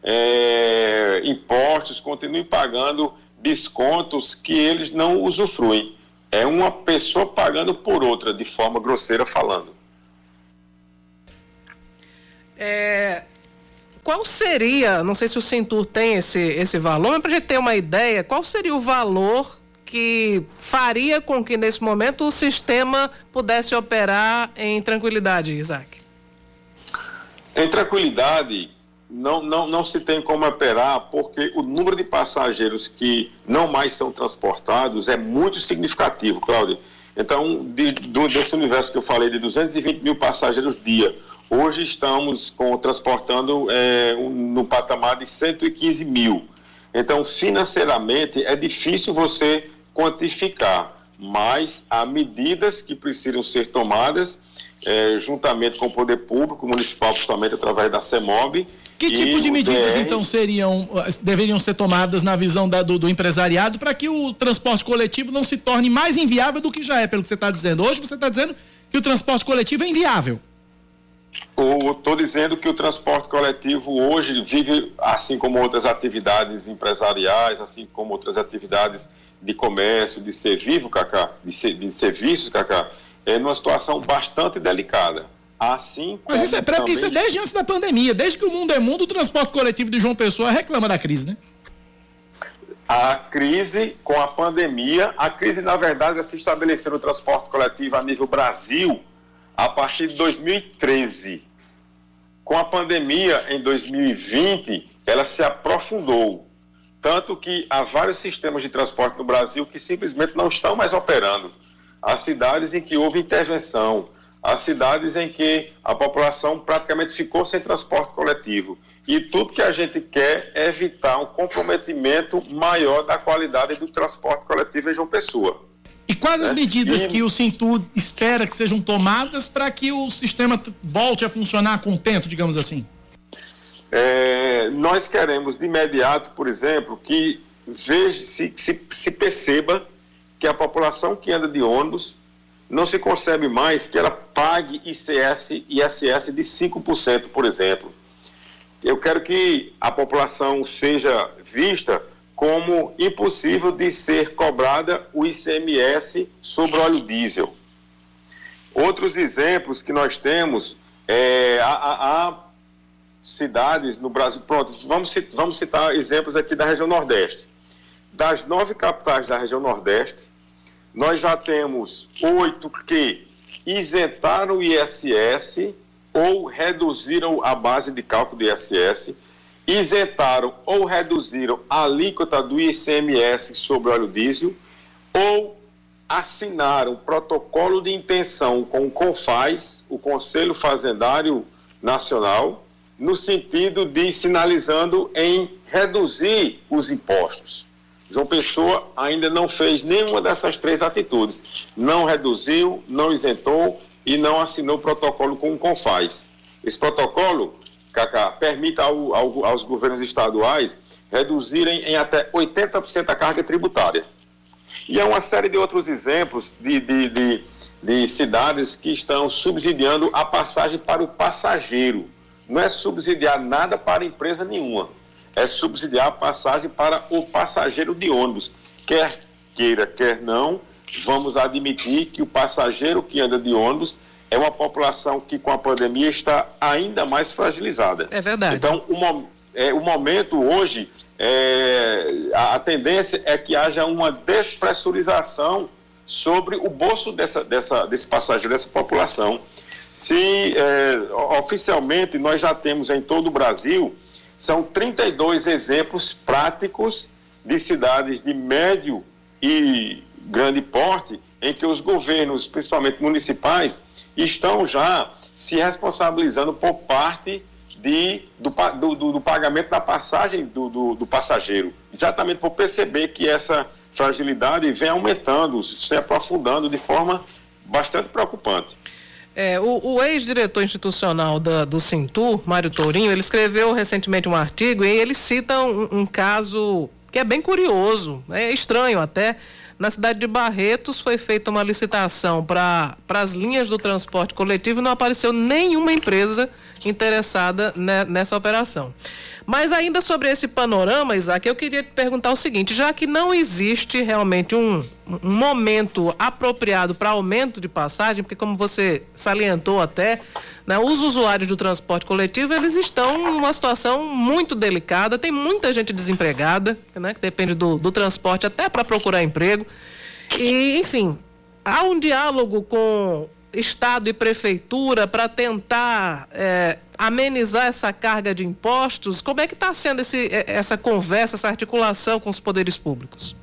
é, impostos, continuem pagando descontos que eles não usufruem. É uma pessoa pagando por outra, de forma grosseira falando. É, qual seria, não sei se o Cintur tem esse, esse valor, mas para a gente ter uma ideia, qual seria o valor que faria com que nesse momento o sistema pudesse operar em tranquilidade, Isaac? Em tranquilidade, não, não, não se tem como operar, porque o número de passageiros que não mais são transportados é muito significativo, Cláudio. Então, de, do, desse universo que eu falei, de 220 mil passageiros dia, hoje estamos com, transportando é, um, no patamar de 115 mil. Então, financeiramente, é difícil você quantificar, mas há medidas que precisam ser tomadas é, juntamente com o poder público municipal, principalmente através da CEMOB. Que tipo de medidas, DR... então, seriam, deveriam ser tomadas na visão da, do, do, empresariado para que o transporte coletivo não se torne mais inviável do que já é, pelo que você está dizendo? Hoje você está dizendo que o transporte coletivo é inviável. Estou dizendo que o transporte coletivo hoje vive, assim como outras atividades empresariais, assim como outras atividades de comércio, de ser vivo, Cacá, de, ser, de serviços, Cacá, é numa situação bastante delicada. Assim Mas isso é, também... isso é desde antes da pandemia. Desde que o mundo é mundo, o transporte coletivo de João Pessoa reclama da crise, né? A crise com a pandemia, a crise, na verdade, se estabeleceu no transporte coletivo a nível Brasil a partir de 2013. Com a pandemia em 2020, ela se aprofundou. Tanto que há vários sistemas de transporte no Brasil que simplesmente não estão mais operando. Há cidades em que houve intervenção, há cidades em que a população praticamente ficou sem transporte coletivo. E tudo que a gente quer é evitar um comprometimento maior da qualidade do transporte coletivo em João Pessoa. E quais as né? medidas que o Cintur espera que sejam tomadas para que o sistema volte a funcionar contento, digamos assim? É, nós queremos de imediato, por exemplo, que veja, se, se, se perceba que a população que anda de ônibus não se concebe mais que ela pague ICS e ISS de 5%, por exemplo. Eu quero que a população seja vista como impossível de ser cobrada o ICMS sobre óleo diesel. Outros exemplos que nós temos, é, há, há, cidades no Brasil, pronto, vamos vamos citar exemplos aqui da região Nordeste. Das nove capitais da região Nordeste, nós já temos oito que isentaram o ISS ou reduziram a base de cálculo do ISS isentaram ou reduziram a alíquota do ICMS sobre óleo diesel ou assinaram protocolo de intenção com o CONFAS, o Conselho Fazendário Nacional, no sentido de sinalizando em reduzir os impostos. João Pessoa ainda não fez nenhuma dessas três atitudes. Não reduziu, não isentou e não assinou protocolo com o CONFAS. Esse protocolo Cacá, permita ao, ao, aos governos estaduais reduzirem em até 80% a carga tributária. E há uma série de outros exemplos de, de, de, de, cidades que estão subsidiando a passagem para o passageiro. Não é subsidiar nada para empresa nenhuma, é subsidiar a passagem para o passageiro de ônibus. Quer queira, quer não, vamos admitir que o passageiro que anda de ônibus é uma população que com a pandemia está ainda mais fragilizada. É verdade. Então, o, é, o momento hoje, é, a, a, tendência é que haja uma despressurização sobre o bolso dessa, dessa, desse passageiro, dessa população. Se é, oficialmente nós já temos em todo o Brasil, são 32 exemplos práticos de cidades de médio e grande porte em que os governos, principalmente municipais, estão já se responsabilizando por parte de, do, do, do pagamento da passagem do, do, passageiro, exatamente por perceber que essa fragilidade vem aumentando, se aprofundando de forma bastante preocupante. É, o, o ex-diretor institucional da, do Cintur, Mário Tourinho, ele escreveu recentemente um artigo e ele cita um, um caso que é bem curioso, é estranho até, na cidade de Barretos foi feita uma licitação para as linhas do transporte coletivo e não apareceu nenhuma empresa interessada né, nessa operação. Mas ainda sobre esse panorama, Isaac, eu queria te perguntar o seguinte: já que não existe realmente um, um momento apropriado para aumento de passagem, porque como você salientou até, né, os usuários do transporte coletivo eles estão numa situação muito delicada, tem muita gente desempregada, né, que depende do, do transporte até para procurar emprego. E, enfim, há um diálogo com Estado e Prefeitura para tentar é, amenizar essa carga de impostos? Como é que está sendo esse, é, essa conversa, essa articulação com os poderes públicos?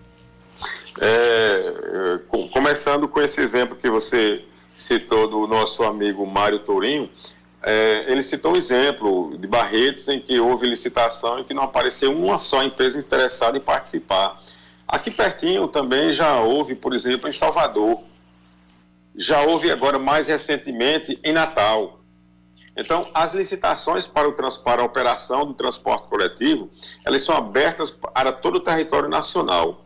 É, é começando com esse exemplo que você citou do nosso amigo Mário Tourinho, é, ele citou um exemplo de Barretos em que houve licitação e que não apareceu uma só empresa interessada em participar. Aqui pertinho também já houve, por exemplo, em Salvador. Já houve agora mais recentemente em Natal. Então, as licitações para, o, para a operação do transporte coletivo, elas são abertas para todo o território nacional.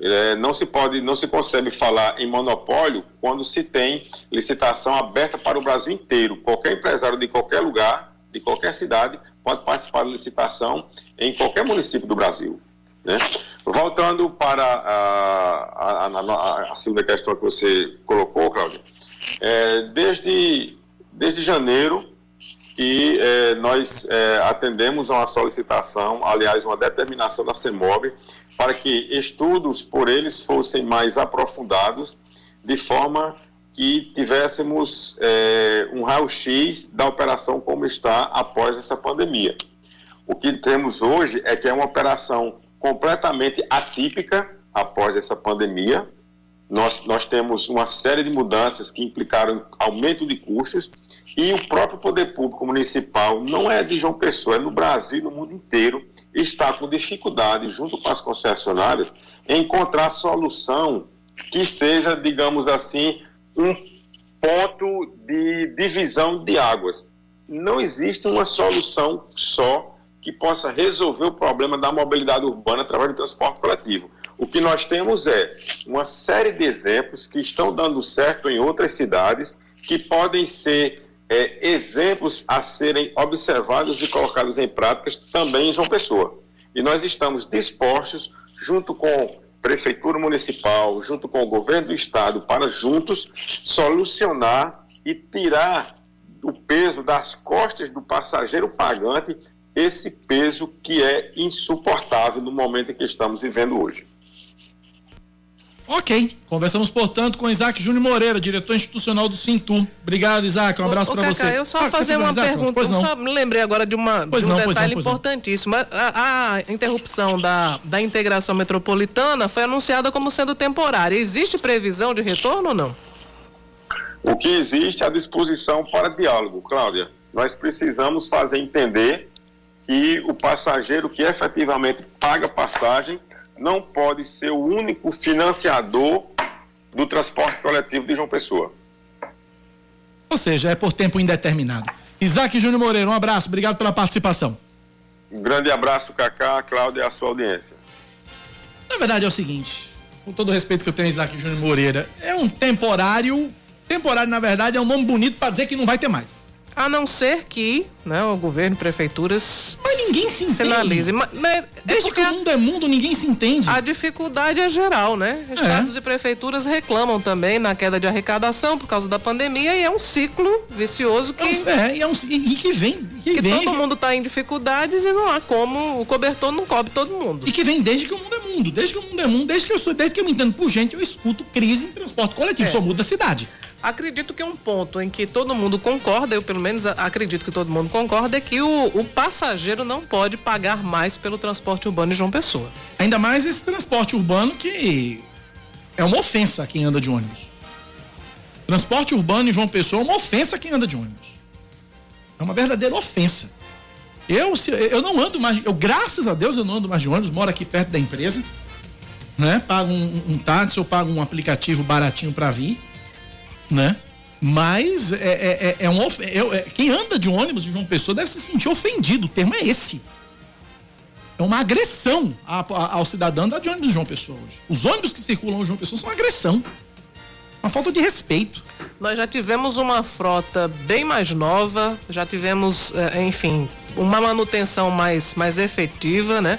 É, não se pode, não se consegue falar em monopólio quando se tem licitação aberta para o Brasil inteiro. Qualquer empresário de qualquer lugar, de qualquer cidade, pode participar da licitação em qualquer município do Brasil. Né? Voltando para a, a, a, a, segunda questão que você colocou, Cláudia, é, desde, desde janeiro que é, nós é, atendemos a uma solicitação, aliás, uma determinação da CEMOB, para que estudos por eles fossem mais aprofundados, de forma que tivéssemos é, um raio-x da operação como está após essa pandemia. O que temos hoje é que é uma operação completamente atípica após essa pandemia. Nós, nós temos uma série de mudanças que implicaram aumento de custos e o próprio poder público municipal, não é de João Pessoa, é no Brasil e no mundo inteiro, está com dificuldade, junto com as concessionárias, encontrar solução que seja, digamos assim, um ponto de divisão de águas. Não existe uma solução só que possa resolver o problema da mobilidade urbana através do transporte coletivo. O que nós temos é uma série de exemplos que estão dando certo em outras cidades, que podem ser é, exemplos a serem observados e colocados em práticas também em João Pessoa. E nós estamos dispostos, junto com Prefeitura Municipal, junto com o governo do Estado, para juntos solucionar e tirar o peso das costas do passageiro pagante, esse peso que é insuportável no momento em que estamos vivendo hoje. Ok. Conversamos, portanto, com Isaac Júnior Moreira, diretor institucional do Sintu. Obrigado, Isaac. Um abraço para você. Eu só ah, fazer uma Isaac? pergunta. Pois não. Só me lembrei agora de, uma, pois de um não, detalhe não, importantíssimo. A, a, interrupção da, da integração metropolitana foi anunciada como sendo temporária. Existe previsão de retorno ou não? O que existe é a disposição para diálogo, Cláudia. Nós precisamos fazer entender que o passageiro que efetivamente paga passagem não pode ser o único financiador do transporte coletivo de João Pessoa. Ou seja, é por tempo indeterminado. Isaac Júnior Moreira, um abraço, obrigado pela participação. Um grande abraço, Cacá, Cláudia e a sua audiência. Na verdade é o seguinte, com todo o respeito que eu tenho a Isaac Júnior Moreira, é um temporário, temporário na verdade é um nome bonito para dizer que não vai ter mais. A não ser que né, o governo, prefeituras. Mas ninguém se entende. Sinalize. Mas, mas Desde que o mundo é mundo, ninguém se entende. A dificuldade é geral, né? Estados é. e prefeituras reclamam também na queda de arrecadação por causa da pandemia e é um ciclo vicioso que. É, é um, e, que vem. Que, que vem, todo mundo está em dificuldades e não há como. O cobertor não cobre todo mundo. E que vem desde que o mundo é mundo. Desde que o mundo é mundo, desde que eu sou, desde que eu me entendo por gente, eu escuto crise em transporte coletivo. É. Só muda a cidade. Acredito que um ponto em que todo mundo concorda, eu pelo menos acredito que todo mundo concorda, é que o, o passageiro não pode pagar mais pelo transporte urbano de João Pessoa. Ainda mais esse transporte urbano que é uma ofensa a quem anda de ônibus. Transporte urbano em João Pessoa é uma ofensa a quem anda de ônibus. É uma verdadeira ofensa. Eu, eu não ando mais, eu graças a Deus eu não ando mais de ônibus, moro aqui perto da empresa, né? Pago um, um táxi ou pago um aplicativo baratinho para vir né? Mas é, é, é, é um, é, é, quem anda de ônibus de João Pessoa deve se sentir ofendido. O termo é esse. É uma agressão ao cidadão da de ônibus de João Pessoa hoje. Os ônibus que circulam em João Pessoa são agressão. Uma falta de respeito. Nós já tivemos uma frota bem mais nova, já tivemos, é, enfim, uma manutenção mais, mais efetiva, né?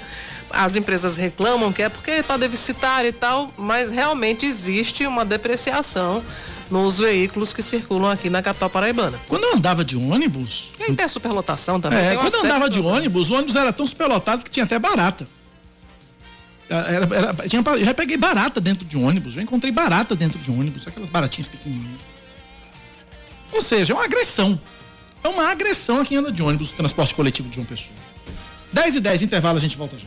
As empresas reclamam que é porque está deficitário e tal, mas realmente existe uma depreciação nos veículos que circulam aqui na capital paraibana. Quando eu andava de ônibus. E tem a superlotação também. É, quando eu andava de ônibus, o ônibus era tão superlotado que tinha até barata. Era, era, tinha, já peguei barata dentro de ônibus, já encontrei barata dentro de ônibus, aquelas baratinhas pequenininhas. Ou seja, é uma agressão. É uma agressão a quem anda de ônibus, transporte coletivo de João Pessoa. 10 e 10, intervalo, a gente volta já.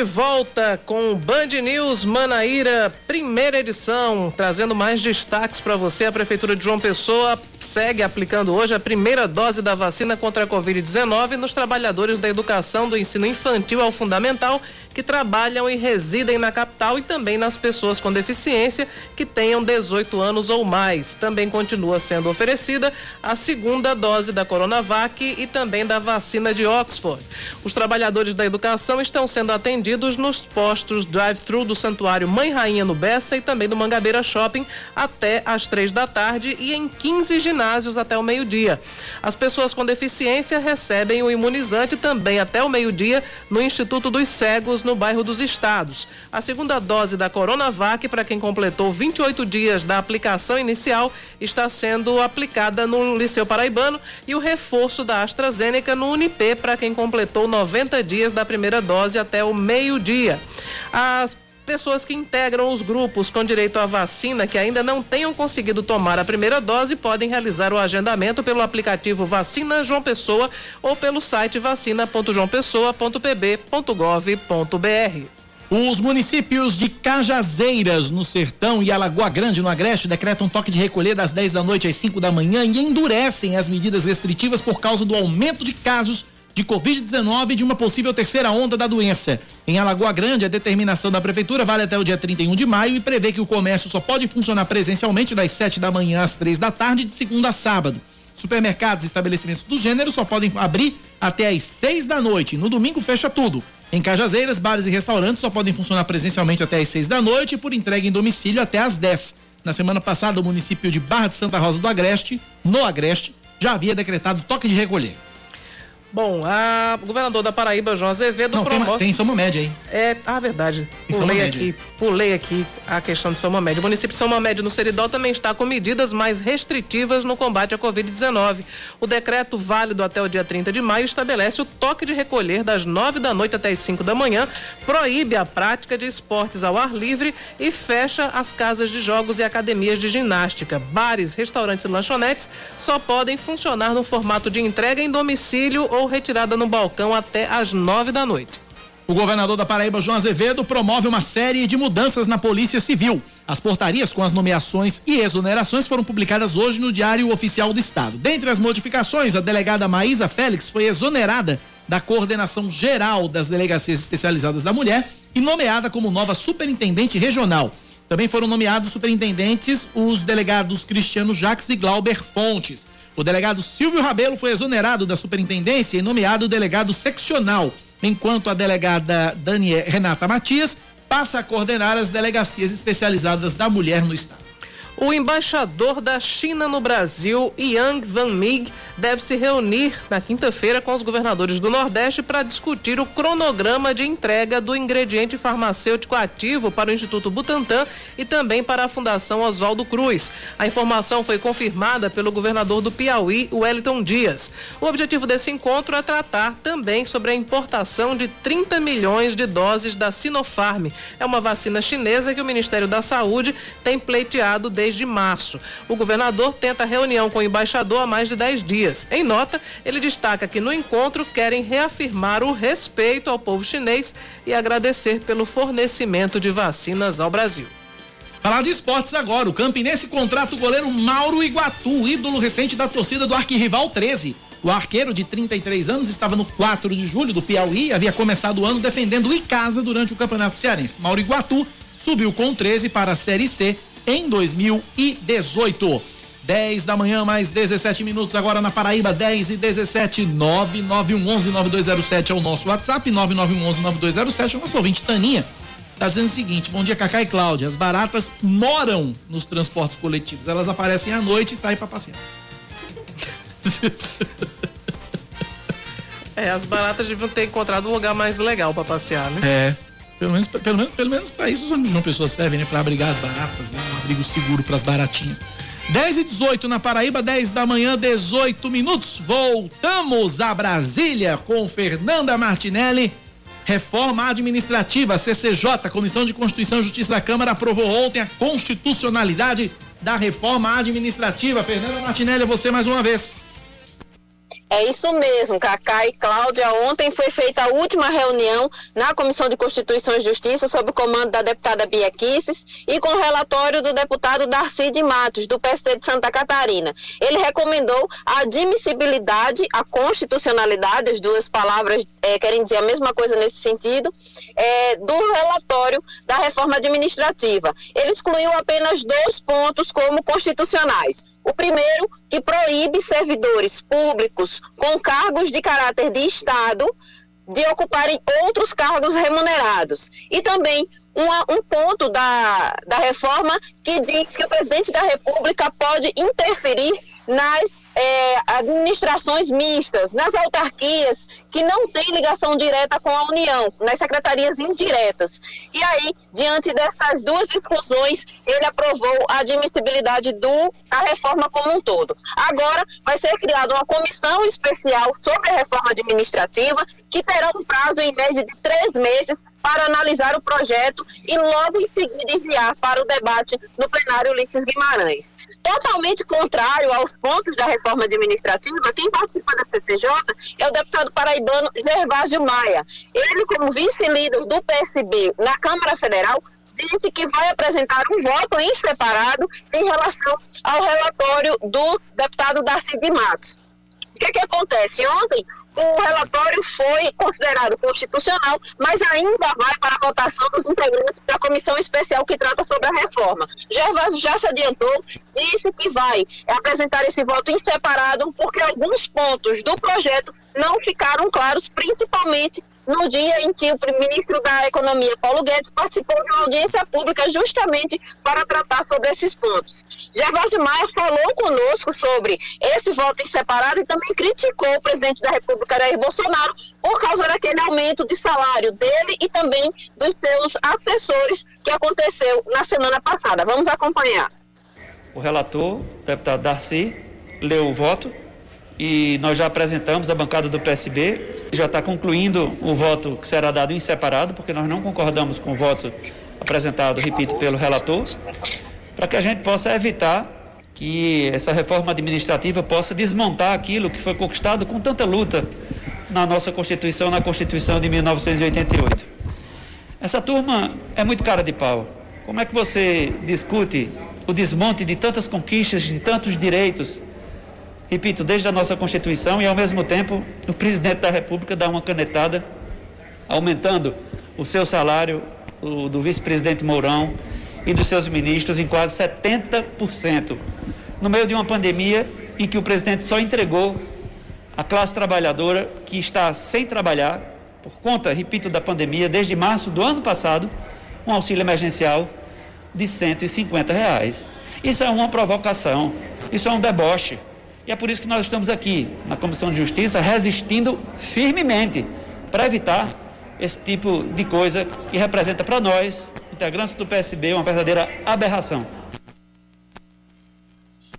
De volta com Band News Manaíra, primeira edição, trazendo mais destaques para você. A Prefeitura de João Pessoa segue aplicando hoje a primeira dose da vacina contra a Covid-19 nos trabalhadores da educação do ensino infantil ao fundamental que trabalham e residem na capital e também nas pessoas com deficiência que tenham 18 anos ou mais. Também continua sendo oferecida a segunda dose da Coronavac e também da vacina de Oxford. Os trabalhadores da educação estão sendo atendidos nos postos drive-thru do Santuário Mãe Rainha no Bessa e também do Mangabeira Shopping até às três da tarde e em 15 ginásios até o meio-dia. As pessoas com deficiência recebem o imunizante também até o meio-dia no Instituto dos Cegos no bairro dos Estados. A segunda dose da Coronavac para quem completou 28 dias da aplicação inicial está sendo aplicada no Liceu Paraibano e o reforço da AstraZeneca no Unip para quem completou 90 dias da primeira dose até o meio-dia. As pessoas que integram os grupos com direito à vacina que ainda não tenham conseguido tomar a primeira dose podem realizar o agendamento pelo aplicativo Vacina João Pessoa ou pelo site vacina.joaopessoa.pb.gov.br. Os municípios de Cajazeiras, no Sertão, e Alagoa Grande, no Agreste, decretam toque de recolher das 10 da noite às 5 da manhã e endurecem as medidas restritivas por causa do aumento de casos de Covid-19 e de uma possível terceira onda da doença. Em Alagoa Grande, a determinação da Prefeitura vale até o dia 31 de maio e prevê que o comércio só pode funcionar presencialmente das 7 da manhã às 3 da tarde, de segunda a sábado. Supermercados e estabelecimentos do gênero só podem abrir até às 6 da noite. No domingo fecha tudo. Em Cajazeiras, bares e restaurantes só podem funcionar presencialmente até às 6 da noite e por entrega em domicílio até às 10. Na semana passada, o município de Barra de Santa Rosa do Agreste, no Agreste, já havia decretado toque de recolher. Bom, a governador da Paraíba, João Azevedo, Não, promove... tem, tem São Mamédia aí. É, ah, verdade. Pulei aqui, pulei aqui a questão de São Mamédio. O município de São no Seridó, também está com medidas mais restritivas no combate à Covid-19. O decreto válido até o dia 30 de maio estabelece o toque de recolher das 9 da noite até as 5 da manhã, proíbe a prática de esportes ao ar livre e fecha as casas de jogos e academias de ginástica. Bares, restaurantes e lanchonetes só podem funcionar no formato de entrega em domicílio ou retirada no balcão até às 9 da noite. O governador da Paraíba, João Azevedo, promove uma série de mudanças na Polícia Civil. As portarias com as nomeações e exonerações foram publicadas hoje no Diário Oficial do Estado. Dentre as modificações, a delegada Maísa Félix foi exonerada da coordenação geral das delegacias especializadas da mulher e nomeada como nova superintendente regional. Também foram nomeados superintendentes os delegados Cristiano Jacques e Glauber Fontes. O delegado Silvio Rabelo foi exonerado da superintendência e nomeado delegado seccional, enquanto a delegada Daniel Renata Matias passa a coordenar as delegacias especializadas da mulher no estado. O embaixador da China no Brasil, Yang Van Mig, deve se reunir na quinta-feira com os governadores do Nordeste para discutir o cronograma de entrega do ingrediente farmacêutico ativo para o Instituto Butantan e também para a Fundação Oswaldo Cruz. A informação foi confirmada pelo governador do Piauí, Wellington Dias. O objetivo desse encontro é tratar também sobre a importação de 30 milhões de doses da Sinopharm. É uma vacina chinesa que o Ministério da Saúde tem pleiteado desde março. O governador tenta reunião com o embaixador há mais de 10 dias. Em nota, ele destaca que no encontro querem reafirmar o respeito ao povo chinês e agradecer pelo fornecimento de vacinas ao Brasil. Falar de esportes agora. O Campinense contrata o goleiro Mauro Iguatu, ídolo recente da torcida do arquirrival 13. O arqueiro de 33 anos estava no 4 de julho do Piauí e havia começado o ano defendendo o Icasa durante o Campeonato Cearense. Mauro Iguatu subiu com 13 para a Série C em 2018. 10 da manhã, mais 17 minutos agora na Paraíba, 10 e 17, 99111-9207 é o nosso WhatsApp, 99111-9207 é o nosso ouvinte Taninha. Tá dizendo o seguinte: bom dia, Cacá e Cláudia. As baratas moram nos transportes coletivos. Elas aparecem à noite e saem para passear. É, as baratas deviam ter encontrado um lugar mais legal para passear, né? É. Pelo menos, pelo menos, pelo menos para isso os ônibus de pessoa servem, né? Para abrigar as baratas, né? Um abrigo seguro para as baratinhas. 10 e 18 na Paraíba, 10 da manhã, 18 minutos. Voltamos a Brasília com Fernanda Martinelli. Reforma administrativa, CCJ, Comissão de Constituição e Justiça da Câmara, aprovou ontem a constitucionalidade da reforma administrativa. Fernanda Martinelli, você mais uma vez. É isso mesmo, Cacá e Cláudia. Ontem foi feita a última reunião na Comissão de Constituição e Justiça, sob o comando da deputada Bia Kisses e com o relatório do deputado Darcy de Matos, do PSD de Santa Catarina. Ele recomendou a admissibilidade, a constitucionalidade, as duas palavras é, querem dizer a mesma coisa nesse sentido, é, do relatório da reforma administrativa. Ele excluiu apenas dois pontos como constitucionais. O primeiro, que proíbe servidores públicos com cargos de caráter de Estado de ocuparem outros cargos remunerados. E também uma, um ponto da, da reforma que diz que o presidente da República pode interferir nas é, administrações mistas, nas autarquias que não têm ligação direta com a União, nas secretarias indiretas. E aí, diante dessas duas exclusões, ele aprovou a admissibilidade do a reforma como um todo. Agora vai ser criada uma comissão especial sobre a reforma administrativa que terá um prazo em média de três meses para analisar o projeto e logo em seguida enviar para o debate no plenário Ulisses Guimarães totalmente contrário aos pontos da reforma administrativa, quem participa da CCJ é o deputado paraibano Gervásio Maia. Ele, como vice-líder do PSB na Câmara Federal, disse que vai apresentar um voto em separado em relação ao relatório do deputado Darcy de Matos. O que, que acontece? Ontem, o relatório foi considerado constitucional, mas ainda vai para a votação dos integrantes da comissão especial que trata sobre a reforma. Gervásio já se adiantou, disse que vai apresentar esse voto em separado, porque alguns pontos do projeto não ficaram claros, principalmente no dia em que o ministro da Economia, Paulo Guedes, participou de uma audiência pública justamente para tratar sobre esses pontos. Gervásio Maia falou conosco sobre esse voto em separado e também criticou o presidente da República, Jair Bolsonaro, por causa daquele aumento de salário dele e também dos seus assessores que aconteceu na semana passada. Vamos acompanhar. O relator, deputado Darcy, leu o voto e nós já apresentamos a bancada do PSB, já está concluindo o voto que será dado em separado, porque nós não concordamos com o voto apresentado, repito, pelo relator, para que a gente possa evitar que essa reforma administrativa possa desmontar aquilo que foi conquistado com tanta luta na nossa Constituição, na Constituição de 1988. Essa turma é muito cara de pau. Como é que você discute o desmonte de tantas conquistas, de tantos direitos repito, desde a nossa Constituição e, ao mesmo tempo, o presidente da República dá uma canetada, aumentando o seu salário, o do vice-presidente Mourão e dos seus ministros em quase 70%, no meio de uma pandemia em que o presidente só entregou a classe trabalhadora que está sem trabalhar, por conta, repito, da pandemia, desde março do ano passado, um auxílio emergencial de 150 reais. Isso é uma provocação, isso é um deboche. E é por isso que nós estamos aqui, na Comissão de Justiça, resistindo firmemente para evitar esse tipo de coisa que representa para nós, integrantes do PSB, uma verdadeira aberração.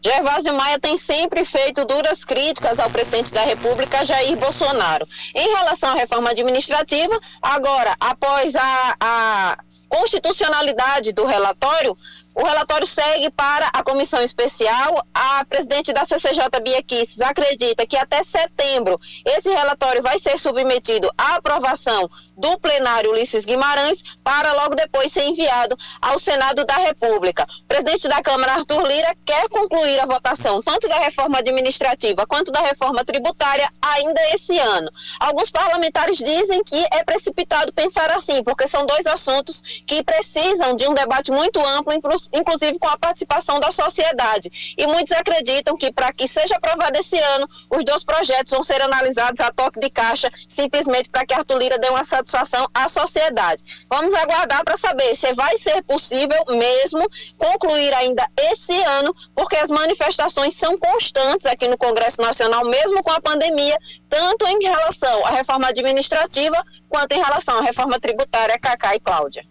Gervásio Maia tem sempre feito duras críticas ao presidente da República, Jair Bolsonaro. Em relação à reforma administrativa, agora, após a, a constitucionalidade do relatório, o relatório segue para a comissão especial. A presidente da CCJ, Bia Kisses, acredita que até setembro esse relatório vai ser submetido à aprovação do plenário Ulisses Guimarães para logo depois ser enviado ao Senado da República. O presidente da Câmara, Arthur Lira, quer concluir a votação tanto da reforma administrativa quanto da reforma tributária ainda esse ano. Alguns parlamentares dizem que é precipitado pensar assim, porque são dois assuntos que precisam de um debate muito amplo, inclusive com a participação da sociedade. E muitos acreditam que para que seja aprovado esse ano, os dois projetos vão ser analisados a toque de caixa, simplesmente para que Arthur Lira dê uma satisfação à sociedade. Vamos aguardar para saber se vai ser possível mesmo concluir ainda esse ano, porque as manifestações são constantes aqui no Congresso Nacional, mesmo com a pandemia, tanto em relação à reforma administrativa quanto em relação à reforma tributária, Cacá e Cláudia.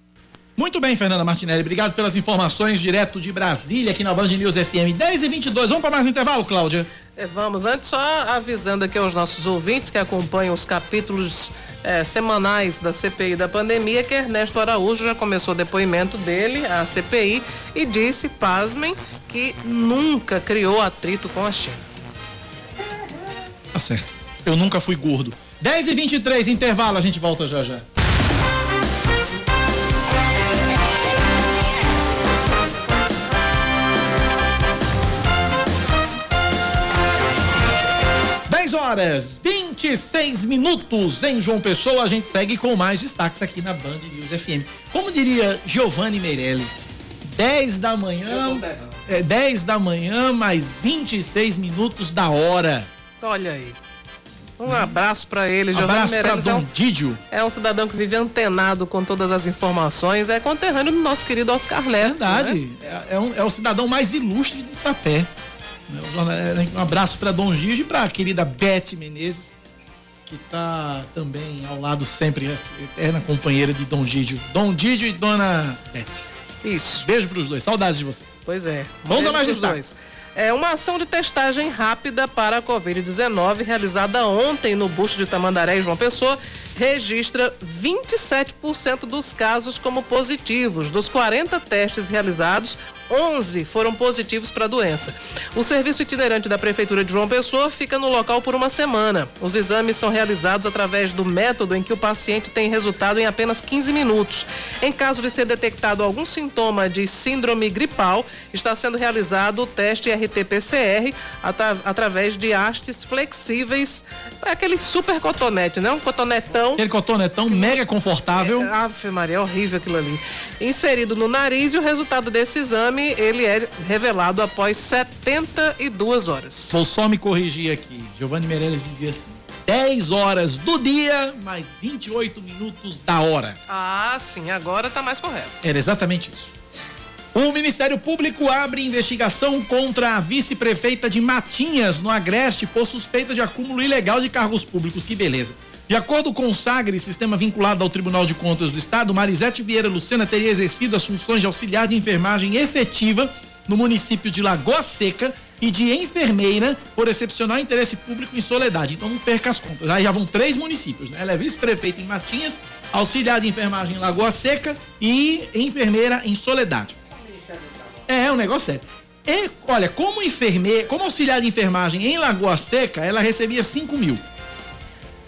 Muito bem, Fernanda Martinelli. Obrigado pelas informações direto de Brasília, aqui na Band News FM 10 e 22. Vamos para mais um intervalo, Cláudia? É, vamos. Antes, só avisando aqui aos nossos ouvintes que acompanham os capítulos é, semanais da CPI da pandemia, que Ernesto Araújo já começou o depoimento dele à CPI e disse, pasmem, que nunca criou atrito com a China. certo. Eu nunca fui gordo. 10 e 23 intervalo, a gente volta já já. horas 26 minutos em João Pessoa. A gente segue com mais destaques aqui na Band News FM. Como diria Giovanni Meirelles, 10 da manhã. É, 10 da manhã, mais 26 minutos da hora. Olha aí. Um abraço para ele, Giovanni abraço Meirelles. Dom é um, Didio. É um cidadão que vive antenado com todas as informações. É conterrâneo do nosso querido Oscar Neto. Verdade. Né? É, é, um, é o cidadão mais ilustre de Sapé. Um abraço para Dom Gigi e para a querida Beth Menezes, que está também ao lado sempre, eterna companheira de Dom Gigi. Dom Gigi e Dona Beth. Isso. Beijo para os dois, saudades de vocês. Pois é. Vamos a mais dois. É uma ação de testagem rápida para a Covid-19 realizada ontem no busto de Tamandaré João Pessoa registra 27% dos casos como positivos. Dos 40 testes realizados, 11 foram positivos para a doença. O serviço itinerante da Prefeitura de João Pessoa fica no local por uma semana. Os exames são realizados através do método em que o paciente tem resultado em apenas 15 minutos. Em caso de ser detectado algum sintoma de síndrome gripal, está sendo realizado o teste RT-PCR atra através de hastes flexíveis. É aquele super cotonete, né? Um cotonetão Aquele cotonetão mega confortável. é, Ave Maria, é horrível aquilo ali. Inserido no nariz e o resultado desse exame, ele é revelado após 72 horas. Vou só me corrigir aqui. Giovanni Meirelles dizia assim: 10 horas do dia, mais 28 minutos da hora. Ah, sim, agora tá mais correto. Era exatamente isso. O Ministério Público abre investigação contra a vice-prefeita de Matinhas, no Agreste, por suspeita de acúmulo ilegal de cargos públicos. Que beleza. De acordo com o SAGRE, sistema vinculado ao Tribunal de Contas do Estado, Marisete Vieira Lucena teria exercido as funções de auxiliar de enfermagem efetiva no município de Lagoa Seca e de enfermeira por excepcional interesse público em Soledade. Então não perca as contas. Aí já vão três municípios, né? Ela é vice-prefeita em Matinhas, auxiliar de enfermagem em Lagoa Seca e enfermeira em Soledade. É, o negócio é. E, olha, como enfermeira, como auxiliar de enfermagem em Lagoa Seca, ela recebia 5 mil.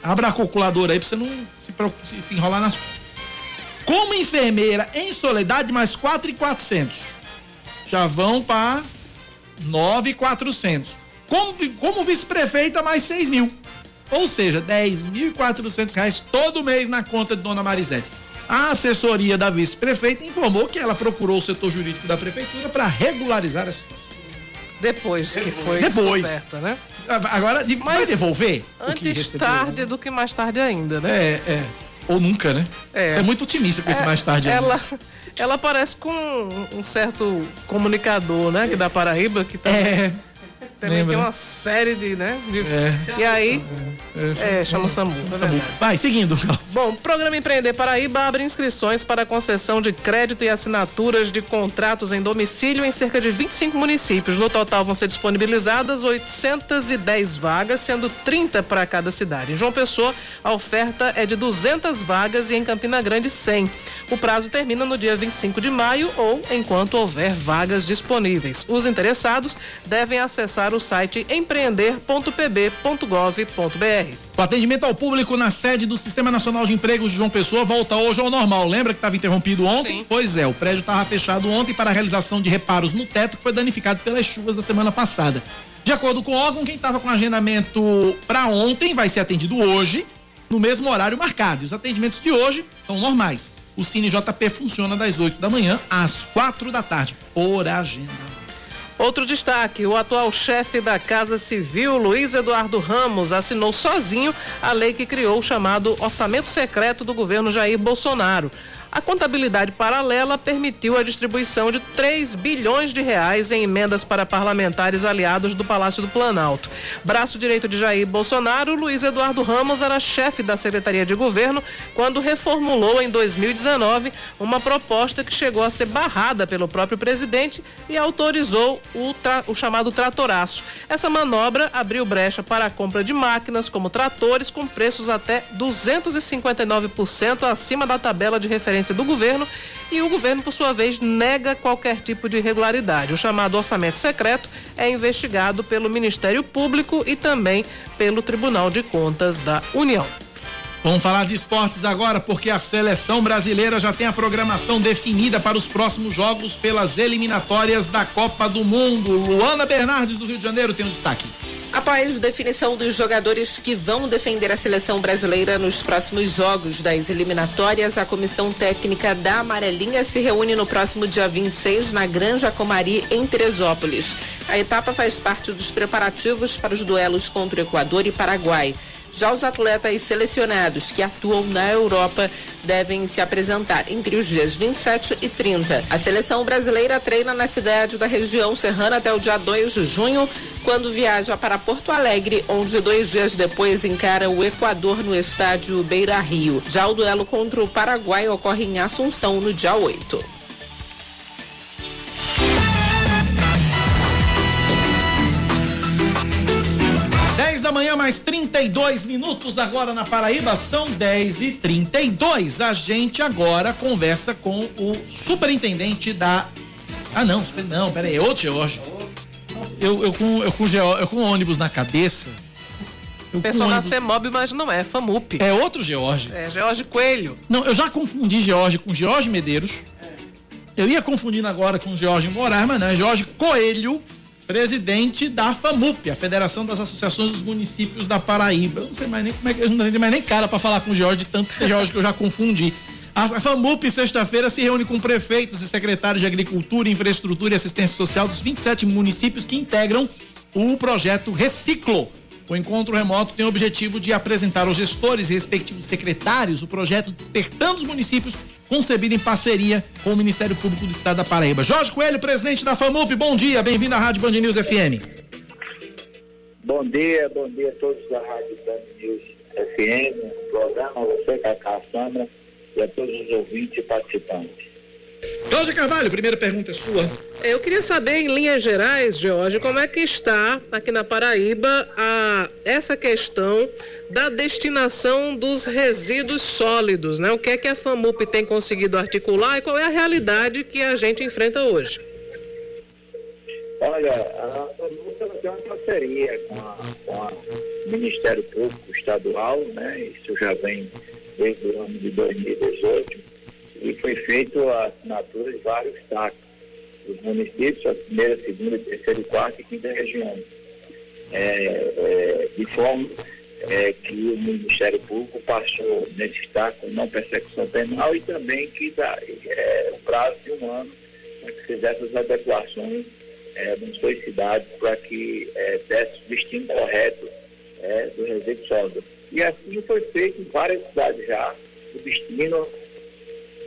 Abra a calculadora aí pra você não se, se enrolar nas contas. Como enfermeira em Soledade, mais 4,400. Já vão para 9,400. Como, como vice-prefeita, mais 6 mil. Ou seja, 10.400 reais todo mês na conta de Dona Marisete. A assessoria da vice-prefeita informou que ela procurou o setor jurídico da prefeitura para regularizar a situação. Depois que foi Depois. descoberta, né? Agora, de- vai Mas devolver? o que Antes tarde do que mais tarde ainda, né? É, é. Ou nunca, né? É. Você é muito otimista com esse É, mais tarde ainda. Ela, ela parece com um certo comunicador, né? Que da Paraíba, que também, É. também lembra, tem né? uma série de, né? de- É. E aí, é, chama o SAMU. é Samu. Vai, seguindo. Bom, o programa Empreender Paraíba abre inscrições para concessão de crédito e assinaturas de contratos em domicílio em cerca de 25 municípios. No total vão ser disponibilizadas 810 vagas, sendo 30 para cada cidade. Em João Pessoa, a oferta é de 200 vagas e em Campina Grande 100. O prazo termina no dia 25 de maio ou enquanto houver vagas disponíveis. Os interessados devem acessar o site empreender.pb.gov.br. O atendimento ao público na sede do Sistema Nacional de Empregos de João Pessoa volta hoje ao normal. Lembra que estava interrompido ontem? Sim. Pois é, o prédio estava fechado ontem para a realização de reparos no teto que foi danificado pelas chuvas da semana passada. De acordo com o órgão, quem estava com agendamento para ontem vai ser atendido hoje, no mesmo horário marcado. E os atendimentos de hoje são normais. O Cine JP funciona das 8 da manhã às 4 da tarde, por agenda. Outro destaque: o atual chefe da Casa Civil, Luiz Eduardo Ramos, assinou sozinho a lei que criou o chamado orçamento secreto do governo Jair Bolsonaro. A contabilidade paralela permitiu a distribuição de 3 bilhões de reais em emendas para parlamentares aliados do Palácio do Planalto. Braço direito de Jair Bolsonaro, Luiz Eduardo Ramos era chefe da Secretaria de Governo quando reformulou em 2019 uma proposta que chegou a ser barrada pelo próprio presidente e autorizou o, tra- o chamado tratoraço. Essa manobra abriu brecha para a compra de máquinas como tratores com preços até 259% acima da tabela de referência do governo e o governo, por sua vez, nega qualquer tipo de irregularidade. O chamado orçamento secreto é investigado pelo Ministério Público e também pelo Tribunal de Contas da União. Vamos falar de esportes agora, porque a seleção brasileira já tem a programação definida para os próximos jogos pelas eliminatórias da Copa do Mundo. Luana Bernardes, do Rio de Janeiro, tem um destaque. Após definição dos jogadores que vão defender a seleção brasileira nos próximos jogos das eliminatórias, a comissão técnica da Amarelinha se reúne no próximo dia 26 na Granja Comari, em Teresópolis. A etapa faz parte dos preparativos para os duelos contra o Equador e Paraguai. Já os atletas selecionados que atuam na Europa devem se apresentar entre os dias 27 e 30. A seleção brasileira treina na cidade da região serrana até o dia 2 de junho, quando viaja para Porto Alegre, onde dois dias depois encara o Equador no estádio Beira Rio. Já o duelo contra o Paraguai ocorre em Assunção no dia 8. 10 da manhã, mais 32 minutos agora na Paraíba, são 10 e 32 A gente agora conversa com o superintendente da. Ah, não, super... não, peraí, é outro George. Eu, eu, com, eu, com, eu com ônibus na cabeça. O pessoal ônibus... da CEMOB, mas não é, FAMUP. É outro George. É, George Coelho. Não, eu já confundi George com George Medeiros. Eu ia confundindo agora com George Moraes, mas não, é George Coelho presidente da FAMUP, a Federação das Associações dos Municípios da Paraíba. Eu não sei mais nem como é que eu não tenho mais nem cara para falar com o Jorge, tanto que Jorge que eu já confundi. A FAMUP, sexta-feira, se reúne com prefeitos e secretários de Agricultura, Infraestrutura e Assistência Social dos 27 municípios que integram o projeto Reciclo, o encontro remoto tem o objetivo de apresentar aos gestores e respectivos secretários o projeto Despertando os Municípios, concebido em parceria com o Ministério Público do Estado da Paraíba. Jorge Coelho, presidente da FAMUP, bom dia, bem-vindo à Rádio Band News FM. Bom dia, bom dia a todos da Rádio Band News FM, programa, você, Cacá Sandra, e a todos os ouvintes e participantes. Cláudia Carvalho, primeira pergunta é sua. Eu queria saber, em linhas gerais, Jorge, como é que está aqui na Paraíba a, essa questão da destinação dos resíduos sólidos, né? O que é que a FAMUP tem conseguido articular e qual é a realidade que a gente enfrenta hoje? Olha, a FAMUP tem uma parceria com, a, com o Ministério Público Estadual, né? Isso já vem desde o ano de 2018 e foi feito a assinatura de vários TACs dos municípios, a primeira, segunda, terceira, quarta e quinta região. É, é, de forma é, que o Ministério Público passou nesse estado com não persecução penal e também que dá é, o prazo de um ano para que fizesse as adequações é, nas suas cidades para que é, desse o destino correto é, do resíduo sólido. E assim foi feito em várias cidades já, o destino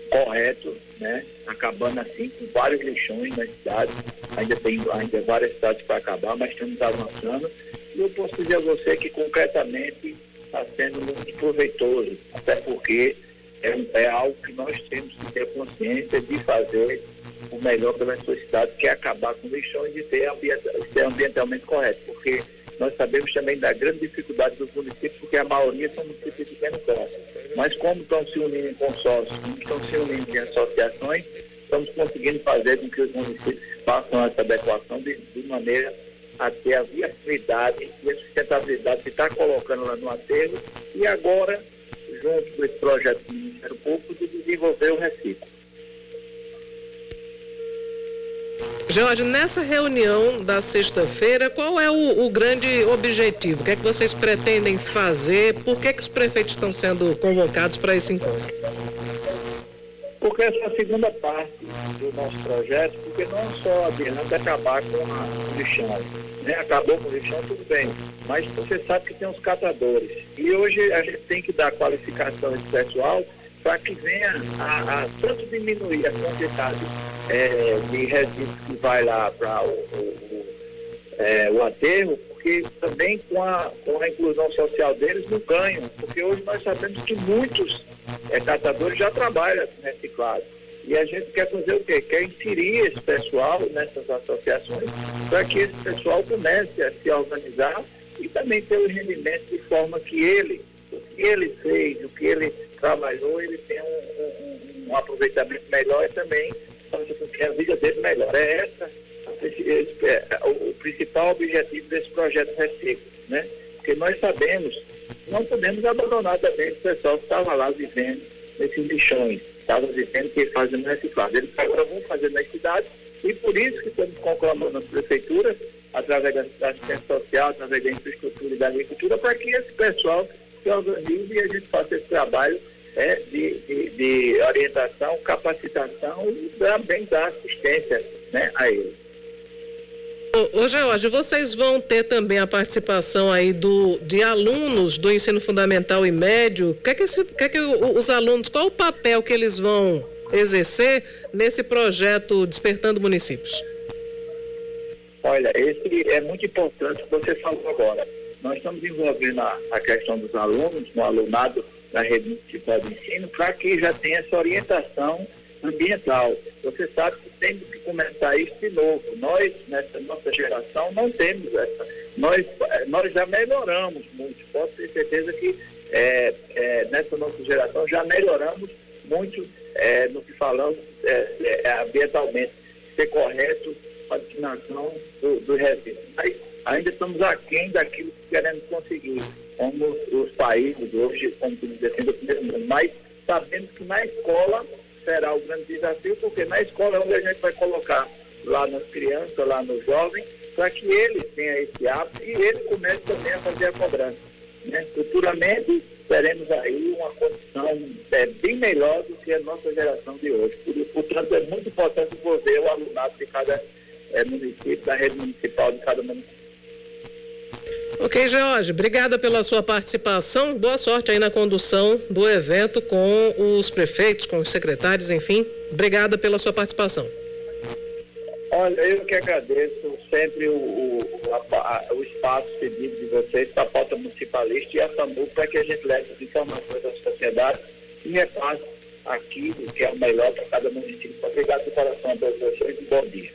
correto, né? acabando assim com vários lixões na cidade. Ainda tem ainda várias cidades para acabar, mas estamos avançando. E eu posso dizer a você que concretamente está sendo muito proveitoso, até porque é, é algo que nós temos que ter consciência de fazer o melhor pela sua cidade, que é acabar com lixões e ser ambientalmente correto, porque nós sabemos também da grande dificuldade dos municípios, porque a maioria são municípios de pequeno porte. Mas como estão se unindo em consórcios, como estão se unindo em associações, estamos conseguindo fazer com que os municípios façam essa adequação de, de maneira a ter a viabilidade e a sustentabilidade que está colocando lá no aterro e agora, junto com esse projeto do Ministério Público, de desenvolver o reciclo. Jorge, nessa reunião da sexta-feira, qual é o, o, grande objetivo? O que é que vocês pretendem fazer? Por que, que os prefeitos estão sendo convocados para esse encontro? Porque essa é a segunda parte do nosso projeto, porque não só adianta acabar com a lixão. Né? Acabou com o lixão, tudo bem. Mas você sabe que tem os catadores. E hoje a gente tem que dar qualificação de pessoal para que venha a, a, tanto diminuir a quantidade é, de resíduos que vai lá para o, o, é, o aterro, porque também com a, com a inclusão social deles não ganham, porque hoje nós sabemos que muitos é, catadores já trabalham reciclado. E a gente quer fazer o quê? Quer inserir esse pessoal nessas associações para que esse pessoal comece a se organizar e também ter o rendimento de forma que ele, o que ele fez, o que ele trabalhou, ele tem um, um, um aproveitamento melhor e também que a vida dele melhore. É essa esse, esse, é, o, o principal objetivo desse projeto Reciclo, né? Porque nós sabemos, não podemos abandonar também o pessoal que estava lá vivendo nesses lixões, estava vivendo que fazendo reciclagem. Eles agora vão fazer nas cidades e por isso que estamos conclamando as prefeituras, através da assistência social, através da infraestrutura e da agricultura, para que esse pessoal se organize e a gente faça esse trabalho é, de, de, de, orientação, capacitação e também da assistência né, a eles. Ô, George, vocês vão ter também a participação aí do, de alunos do ensino fundamental e médio. O que é que, esse, que, é que os alunos, qual o papel que eles vão exercer nesse projeto Despertando Municípios? Olha, esse é muito importante o que você falou agora. Nós estamos envolvendo a, a questão dos alunos, no alunado da rede municipal de ensino, para que já tenha essa orientação ambiental. Você sabe que temos que começar isso de novo. Nós, nessa nossa geração, não temos essa. Nós, eh, nós já melhoramos muito. Posso ter certeza que é, é, nessa nossa geração já melhoramos muito é, no que falamos ambientalmente. Ser correto a destinação do, do resíduo. Mas ainda estamos aquém daquilo que queremos conseguir, como os países hoje, como se diz assim, do primeiro mundo. Mas sabemos que na escola será o grande desafio, porque na escola é onde a gente vai colocar lá nas crianças, lá nos jovens, para que eles tenham esse hábito e eles comecem também a fazer a cobrança. Né? Futuramente teremos aí uma condição é, bem melhor do que a nossa geração de hoje. Portanto, é muito importante envolver o alunado de cada é, município, da rede municipal de cada município. Ok, George, obrigada pela sua participação. Boa sorte aí na condução do evento com os prefeitos, com os secretários, enfim. Obrigada pela sua participação. Olha, eu que agradeço sempre o, o, a, o espaço cedido de vocês para a pauta municipalista e a SAMU para que a gente leve as informações à sociedade e repasse aquilo que é o melhor para cada município. Obrigado de coração a todos vocês e bom dia.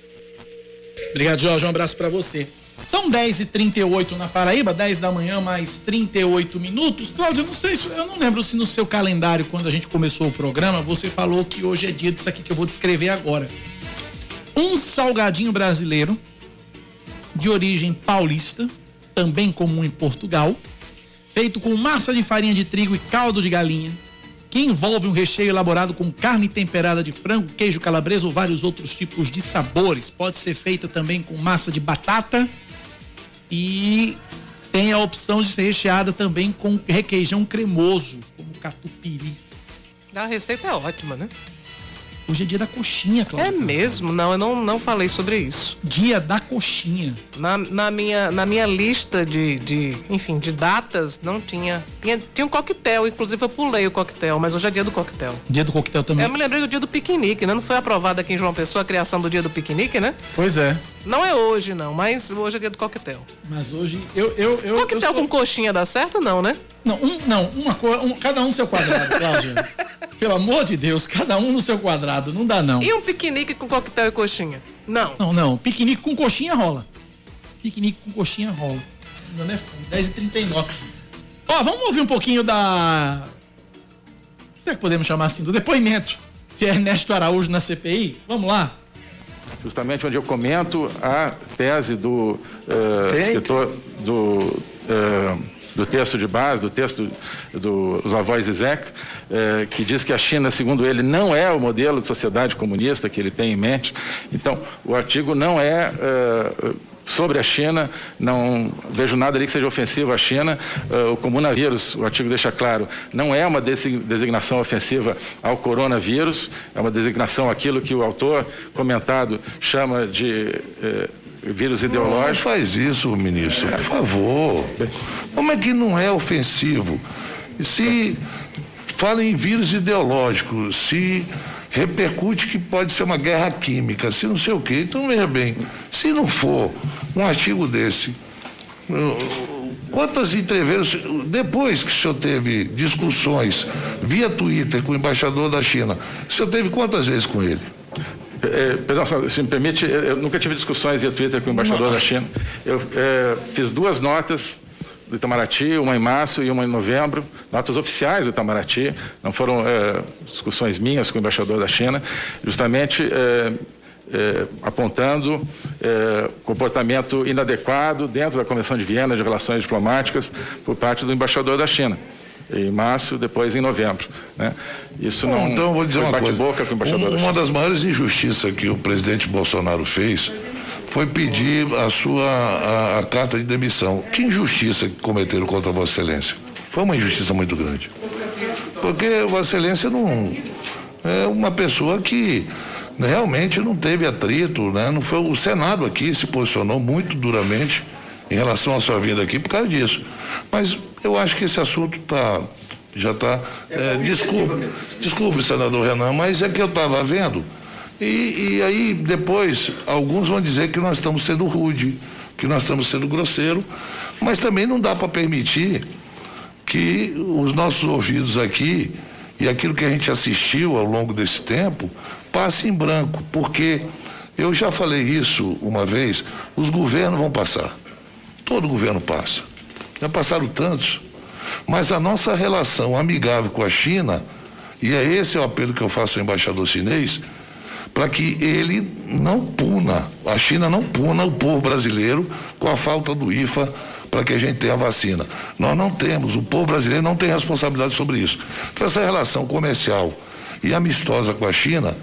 Obrigado, Jorge. Um abraço para você. São 10h38 na Paraíba, 10 da manhã, mais 38 minutos. Cláudia, não sei se eu não lembro se no seu calendário, quando a gente começou o programa, você falou que hoje é dia disso aqui que eu vou descrever agora. Um salgadinho brasileiro de origem paulista, também comum em Portugal, feito com massa de farinha de trigo e caldo de galinha, que envolve um recheio elaborado com carne temperada de frango, queijo calabresa ou vários outros tipos de sabores. Pode ser feita também com massa de batata e tem a opção de ser recheada também com requeijão cremoso, como catupiry. A receita é ótima, né? Hoje é dia da coxinha, Cláudia. É mesmo? Não, eu não, não falei sobre isso. Dia da coxinha. Na, na, minha, na minha lista de, de, enfim, de datas, não tinha. Tinha, tinha um coquetel, inclusive eu pulei o coquetel, mas hoje é dia do coquetel. Dia do coquetel também. Eu me lembrei do dia do piquenique, né? Não foi aprovado aqui em João Pessoa a criação do dia do piquenique, né? Pois é. Não é hoje, não, mas hoje é dia do coquetel. Mas hoje eu. eu, eu coquetel eu sou... com coxinha dá certo, não, né? Não, um, não, uma cor, um, cada um no seu quadrado, Cláudia. Pelo amor de Deus, cada um no seu quadrado, não dá não. E um piquenique com coquetel e coxinha? Não. Não, não, piquenique com coxinha rola. Piquenique com coxinha rola. Não é 10h39. Ó, vamos ouvir um pouquinho da. Será que podemos chamar assim? Do depoimento de Ernesto Araújo na CPI? Vamos lá justamente onde eu comento a tese do uh, escritor do, uh, do texto de base, do texto do Lavois Zizek, uh, que diz que a China, segundo ele, não é o modelo de sociedade comunista que ele tem em mente. Então, o artigo não é sobre a China, não vejo nada ali que seja ofensivo à China. Uh, o comunavírus, o artigo deixa claro, não é uma designação ofensiva ao coronavírus, é uma designação aquilo que o autor comentado chama de uh, vírus ideológico. Não faz isso, ministro, por favor. Como é que não é ofensivo? Se fala em vírus ideológico, se repercute que pode ser uma guerra química, se não sei o quê. Então, veja bem, se não for um artigo desse, quantas entrevistas, depois que o senhor teve discussões via Twitter com o embaixador da China, o senhor teve quantas vezes com ele? É, perdão, se me permite, eu nunca tive discussões via Twitter com o embaixador não. da China. Eu é, fiz duas notas do Itamaraty, uma em março e uma em novembro, notas oficiais do Itamaraty, não foram é, discussões minhas com o embaixador da China, justamente é, é, apontando comportamento inadequado dentro da Convenção de Viena de Relações Diplomáticas por parte do embaixador da China em março, depois em novembro. Né? Isso Bom, não então vou dizer uma coisa. Boca com o embaixador um, uma das maiores injustiças que o presidente Bolsonaro fez foi pedir a sua a, a carta de demissão. Que injustiça que cometeram contra Vossa Excelência? Foi uma injustiça muito grande. Porque Vossa Excelência não é uma pessoa que realmente não teve atrito, né? Não foi o Senado aqui se posicionou muito duramente em relação à sua vinda aqui por causa disso. Mas eu acho que esse assunto tá já está. É, desculpe, desculpe, senador Renan, mas é que eu estava vendo e, e aí depois alguns vão dizer que nós estamos sendo rude, que nós estamos sendo grosseiro, mas também não dá para permitir que os nossos ouvidos aqui e aquilo que a gente assistiu ao longo desse tempo passe em branco, porque eu já falei isso uma vez, os governos vão passar. Todo governo passa. Já passaram tantos. Mas a nossa relação amigável com a China, e é esse o apelo que eu faço ao embaixador chinês, para que ele não puna, a China não puna o povo brasileiro com a falta do IFA para que a gente tenha a vacina. Nós não temos, o povo brasileiro não tem responsabilidade sobre isso. Então, essa relação comercial e amistosa com a China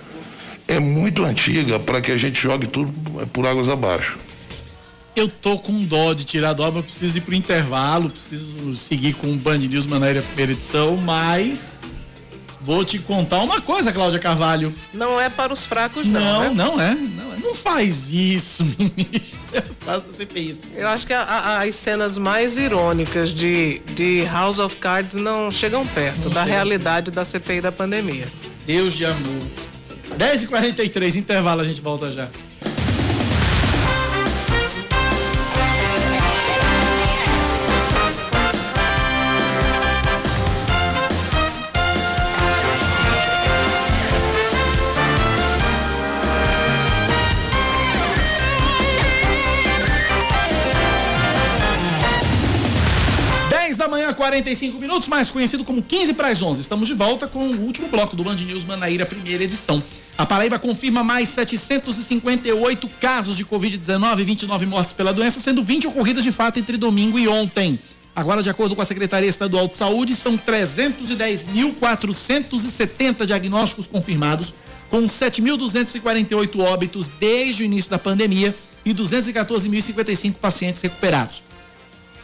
é muito antiga para que a gente jogue tudo por águas abaixo. Eu tô com dó de tirar do ar, eu preciso ir pro intervalo, preciso seguir com o Band News Manaíra primeira edição, mas Vou te contar uma coisa, Cláudia Carvalho. Não é para os fracos, não. Não, né? não é. Não, é. não faz isso, ministra. Faz você pensa. Eu acho que a, a, as cenas mais irônicas de, de House of Cards não chegam perto não da chega. realidade da CPI da pandemia. Deus de amor. 10h43, intervalo, a gente volta já. 45 minutos, mais conhecido como 15 para as 11. Estamos de volta com o último bloco do Band News Manaíra, primeira edição. A Paraíba confirma mais 758 casos de Covid-19 e 29 mortes pela doença, sendo 20 ocorridas de fato entre domingo e ontem. Agora, de acordo com a Secretaria Estadual de Saúde, são 310.470 diagnósticos confirmados, com 7.248 óbitos desde o início da pandemia e 214.055 pacientes recuperados.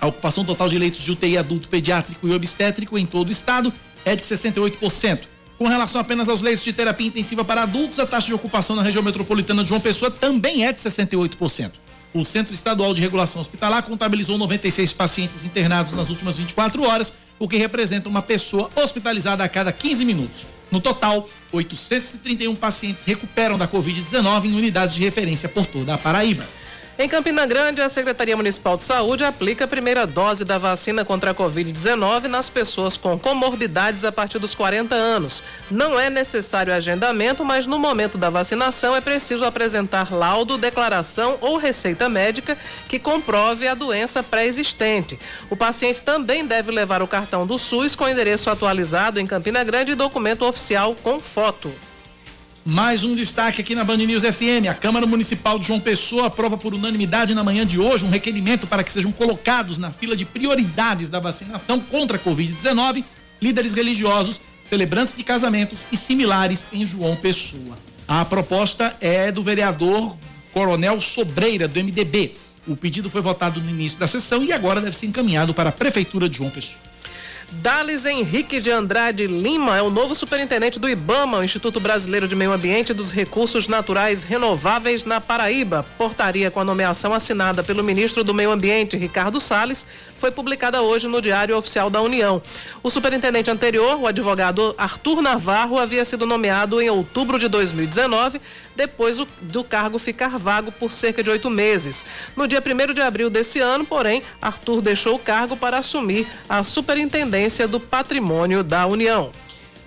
A ocupação total de leitos de UTI adulto, pediátrico e obstétrico em todo o estado é de 68%. Com relação apenas aos leitos de terapia intensiva para adultos, a taxa de ocupação na região metropolitana de João Pessoa também é de 68%. O Centro Estadual de Regulação Hospitalar contabilizou 96 pacientes internados nas últimas 24 horas, o que representa uma pessoa hospitalizada a cada 15 minutos. No total, 831 pacientes recuperam da Covid-19 em unidades de referência por toda a Paraíba. Em Campina Grande, a Secretaria Municipal de Saúde aplica a primeira dose da vacina contra a Covid-19 nas pessoas com comorbidades a partir dos 40 anos. Não é necessário agendamento, mas no momento da vacinação é preciso apresentar laudo, declaração ou receita médica que comprove a doença pré-existente. O paciente também deve levar o cartão do SUS com endereço atualizado em Campina Grande e documento oficial com foto. Mais um destaque aqui na Band News FM. A Câmara Municipal de João Pessoa aprova por unanimidade na manhã de hoje um requerimento para que sejam colocados na fila de prioridades da vacinação contra a Covid-19 líderes religiosos, celebrantes de casamentos e similares em João Pessoa. A proposta é do vereador Coronel Sobreira, do MDB. O pedido foi votado no início da sessão e agora deve ser encaminhado para a Prefeitura de João Pessoa. Dales Henrique de Andrade Lima é o novo superintendente do IBAMA, o Instituto Brasileiro de Meio Ambiente e dos Recursos Naturais Renováveis na Paraíba. Portaria com a nomeação assinada pelo ministro do Meio Ambiente, Ricardo Salles, foi publicada hoje no Diário Oficial da União. O superintendente anterior, o advogado Arthur Navarro, havia sido nomeado em outubro de 2019, depois do cargo ficar vago por cerca de oito meses. No dia 1 de abril desse ano, porém, Arthur deixou o cargo para assumir a superintendência do patrimônio da União.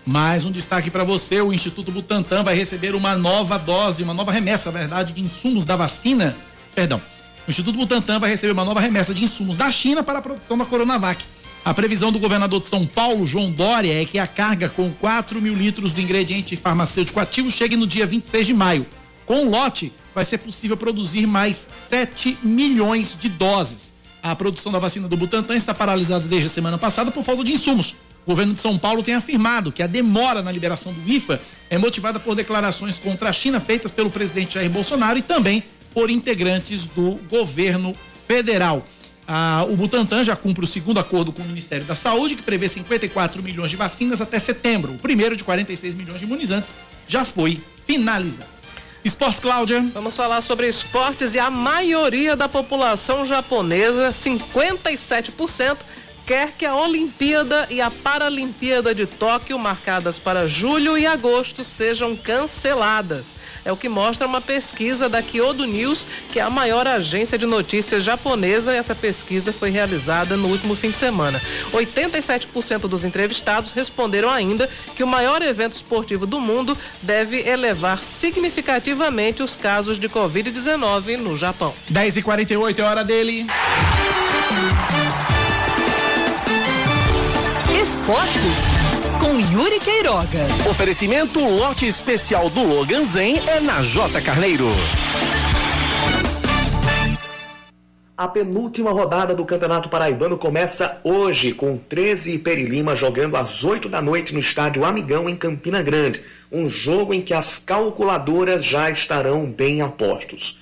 Mais um destaque para você: o Instituto Butantan vai receber uma nova dose, uma nova remessa, na verdade, de insumos da vacina. Perdão O Instituto Butantan vai receber uma nova remessa de insumos da China para a produção da Coronavac. A previsão do governador de São Paulo, João Dória, é que a carga com 4 mil litros do ingrediente farmacêutico ativo chegue no dia 26 de maio. Com o lote, vai ser possível produzir mais 7 milhões de doses. A produção da vacina do Butantan está paralisada desde a semana passada por falta de insumos. O governo de São Paulo tem afirmado que a demora na liberação do IFA é motivada por declarações contra a China feitas pelo presidente Jair Bolsonaro e também por integrantes do governo federal. Ah, o Butantan já cumpre o segundo acordo com o Ministério da Saúde, que prevê 54 milhões de vacinas até setembro. O primeiro de 46 milhões de imunizantes já foi finalizado. Esportes, Cláudia. Vamos falar sobre esportes e a maioria da população japonesa, 57%, quer que a Olimpíada e a Paralimpíada de Tóquio, marcadas para julho e agosto, sejam canceladas. É o que mostra uma pesquisa da Kyodo News, que é a maior agência de notícias japonesa. Essa pesquisa foi realizada no último fim de semana. 87% dos entrevistados responderam ainda que o maior evento esportivo do mundo deve elevar significativamente os casos de Covid-19 no Japão. 10h48 é hora dele. Esportes com Yuri Queiroga. Oferecimento lote especial do Logan Zen é na J Carneiro. A penúltima rodada do Campeonato Paraibano começa hoje, com 13 e Perilima jogando às 8 da noite no estádio Amigão, em Campina Grande. Um jogo em que as calculadoras já estarão bem apostos.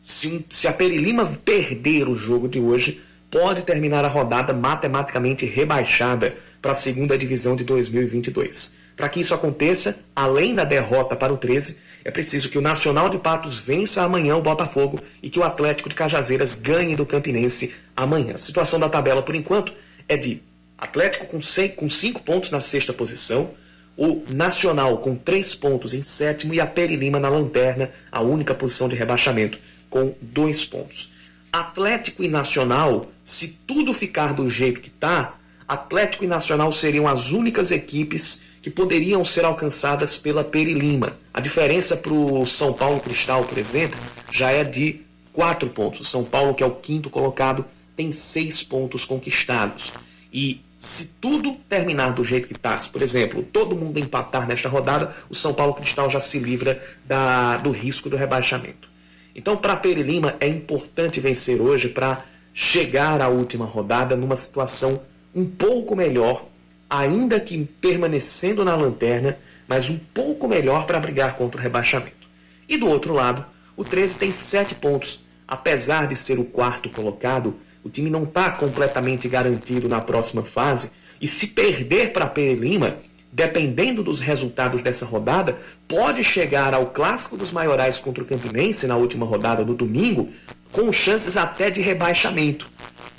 Se, se a Perilima perder o jogo de hoje, pode terminar a rodada matematicamente rebaixada para a segunda divisão de 2022. Para que isso aconteça, além da derrota para o 13, é preciso que o Nacional de Patos vença amanhã o Botafogo e que o Atlético de Cajazeiras ganhe do Campinense amanhã. A situação da tabela, por enquanto, é de Atlético com, seis, com cinco pontos na sexta posição, o Nacional com três pontos em sétimo e a Peri Lima na lanterna, a única posição de rebaixamento, com dois pontos. Atlético e Nacional, se tudo ficar do jeito que está, Atlético e Nacional seriam as únicas equipes que poderiam ser alcançadas pela Perilima. A diferença para o São Paulo Cristal, por exemplo, já é de quatro pontos. São Paulo, que é o quinto colocado, tem seis pontos conquistados. E se tudo terminar do jeito que está, por exemplo, todo mundo empatar nesta rodada, o São Paulo Cristal já se livra da, do risco do rebaixamento. Então, para a Perilima, é importante vencer hoje para chegar à última rodada numa situação um pouco melhor, ainda que permanecendo na lanterna, mas um pouco melhor para brigar contra o rebaixamento. E do outro lado, o 13 tem sete pontos. Apesar de ser o quarto colocado, o time não está completamente garantido na próxima fase. E se perder para a Lima, dependendo dos resultados dessa rodada, pode chegar ao clássico dos maiorais contra o Campinense na última rodada do domingo, com chances até de rebaixamento.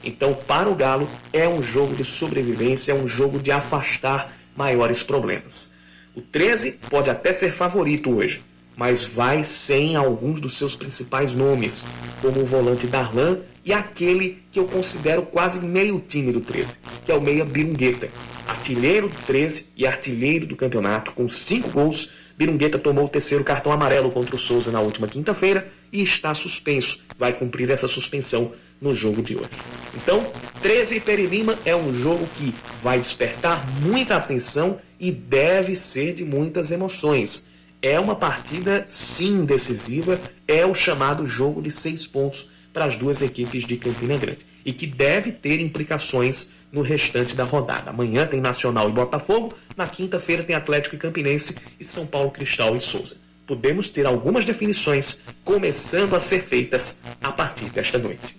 Então, para o Galo, é um jogo de sobrevivência, é um jogo de afastar maiores problemas. O 13 pode até ser favorito hoje, mas vai sem alguns dos seus principais nomes, como o volante Darlan e aquele que eu considero quase meio time do 13, que é o meia Birungueta, artilheiro do 13 e artilheiro do campeonato, com cinco gols. Birungueta tomou o terceiro cartão amarelo contra o Souza na última quinta-feira e está suspenso. Vai cumprir essa suspensão no jogo de hoje. Então, 13 e Perilima é um jogo que vai despertar muita atenção e deve ser de muitas emoções. É uma partida, sim, decisiva, é o chamado jogo de seis pontos para as duas equipes de Campina Grande e que deve ter implicações no restante da rodada. Amanhã tem Nacional e Botafogo, na quinta-feira tem Atlético e Campinense e São Paulo Cristal e Souza. Podemos ter algumas definições começando a ser feitas a partir desta noite.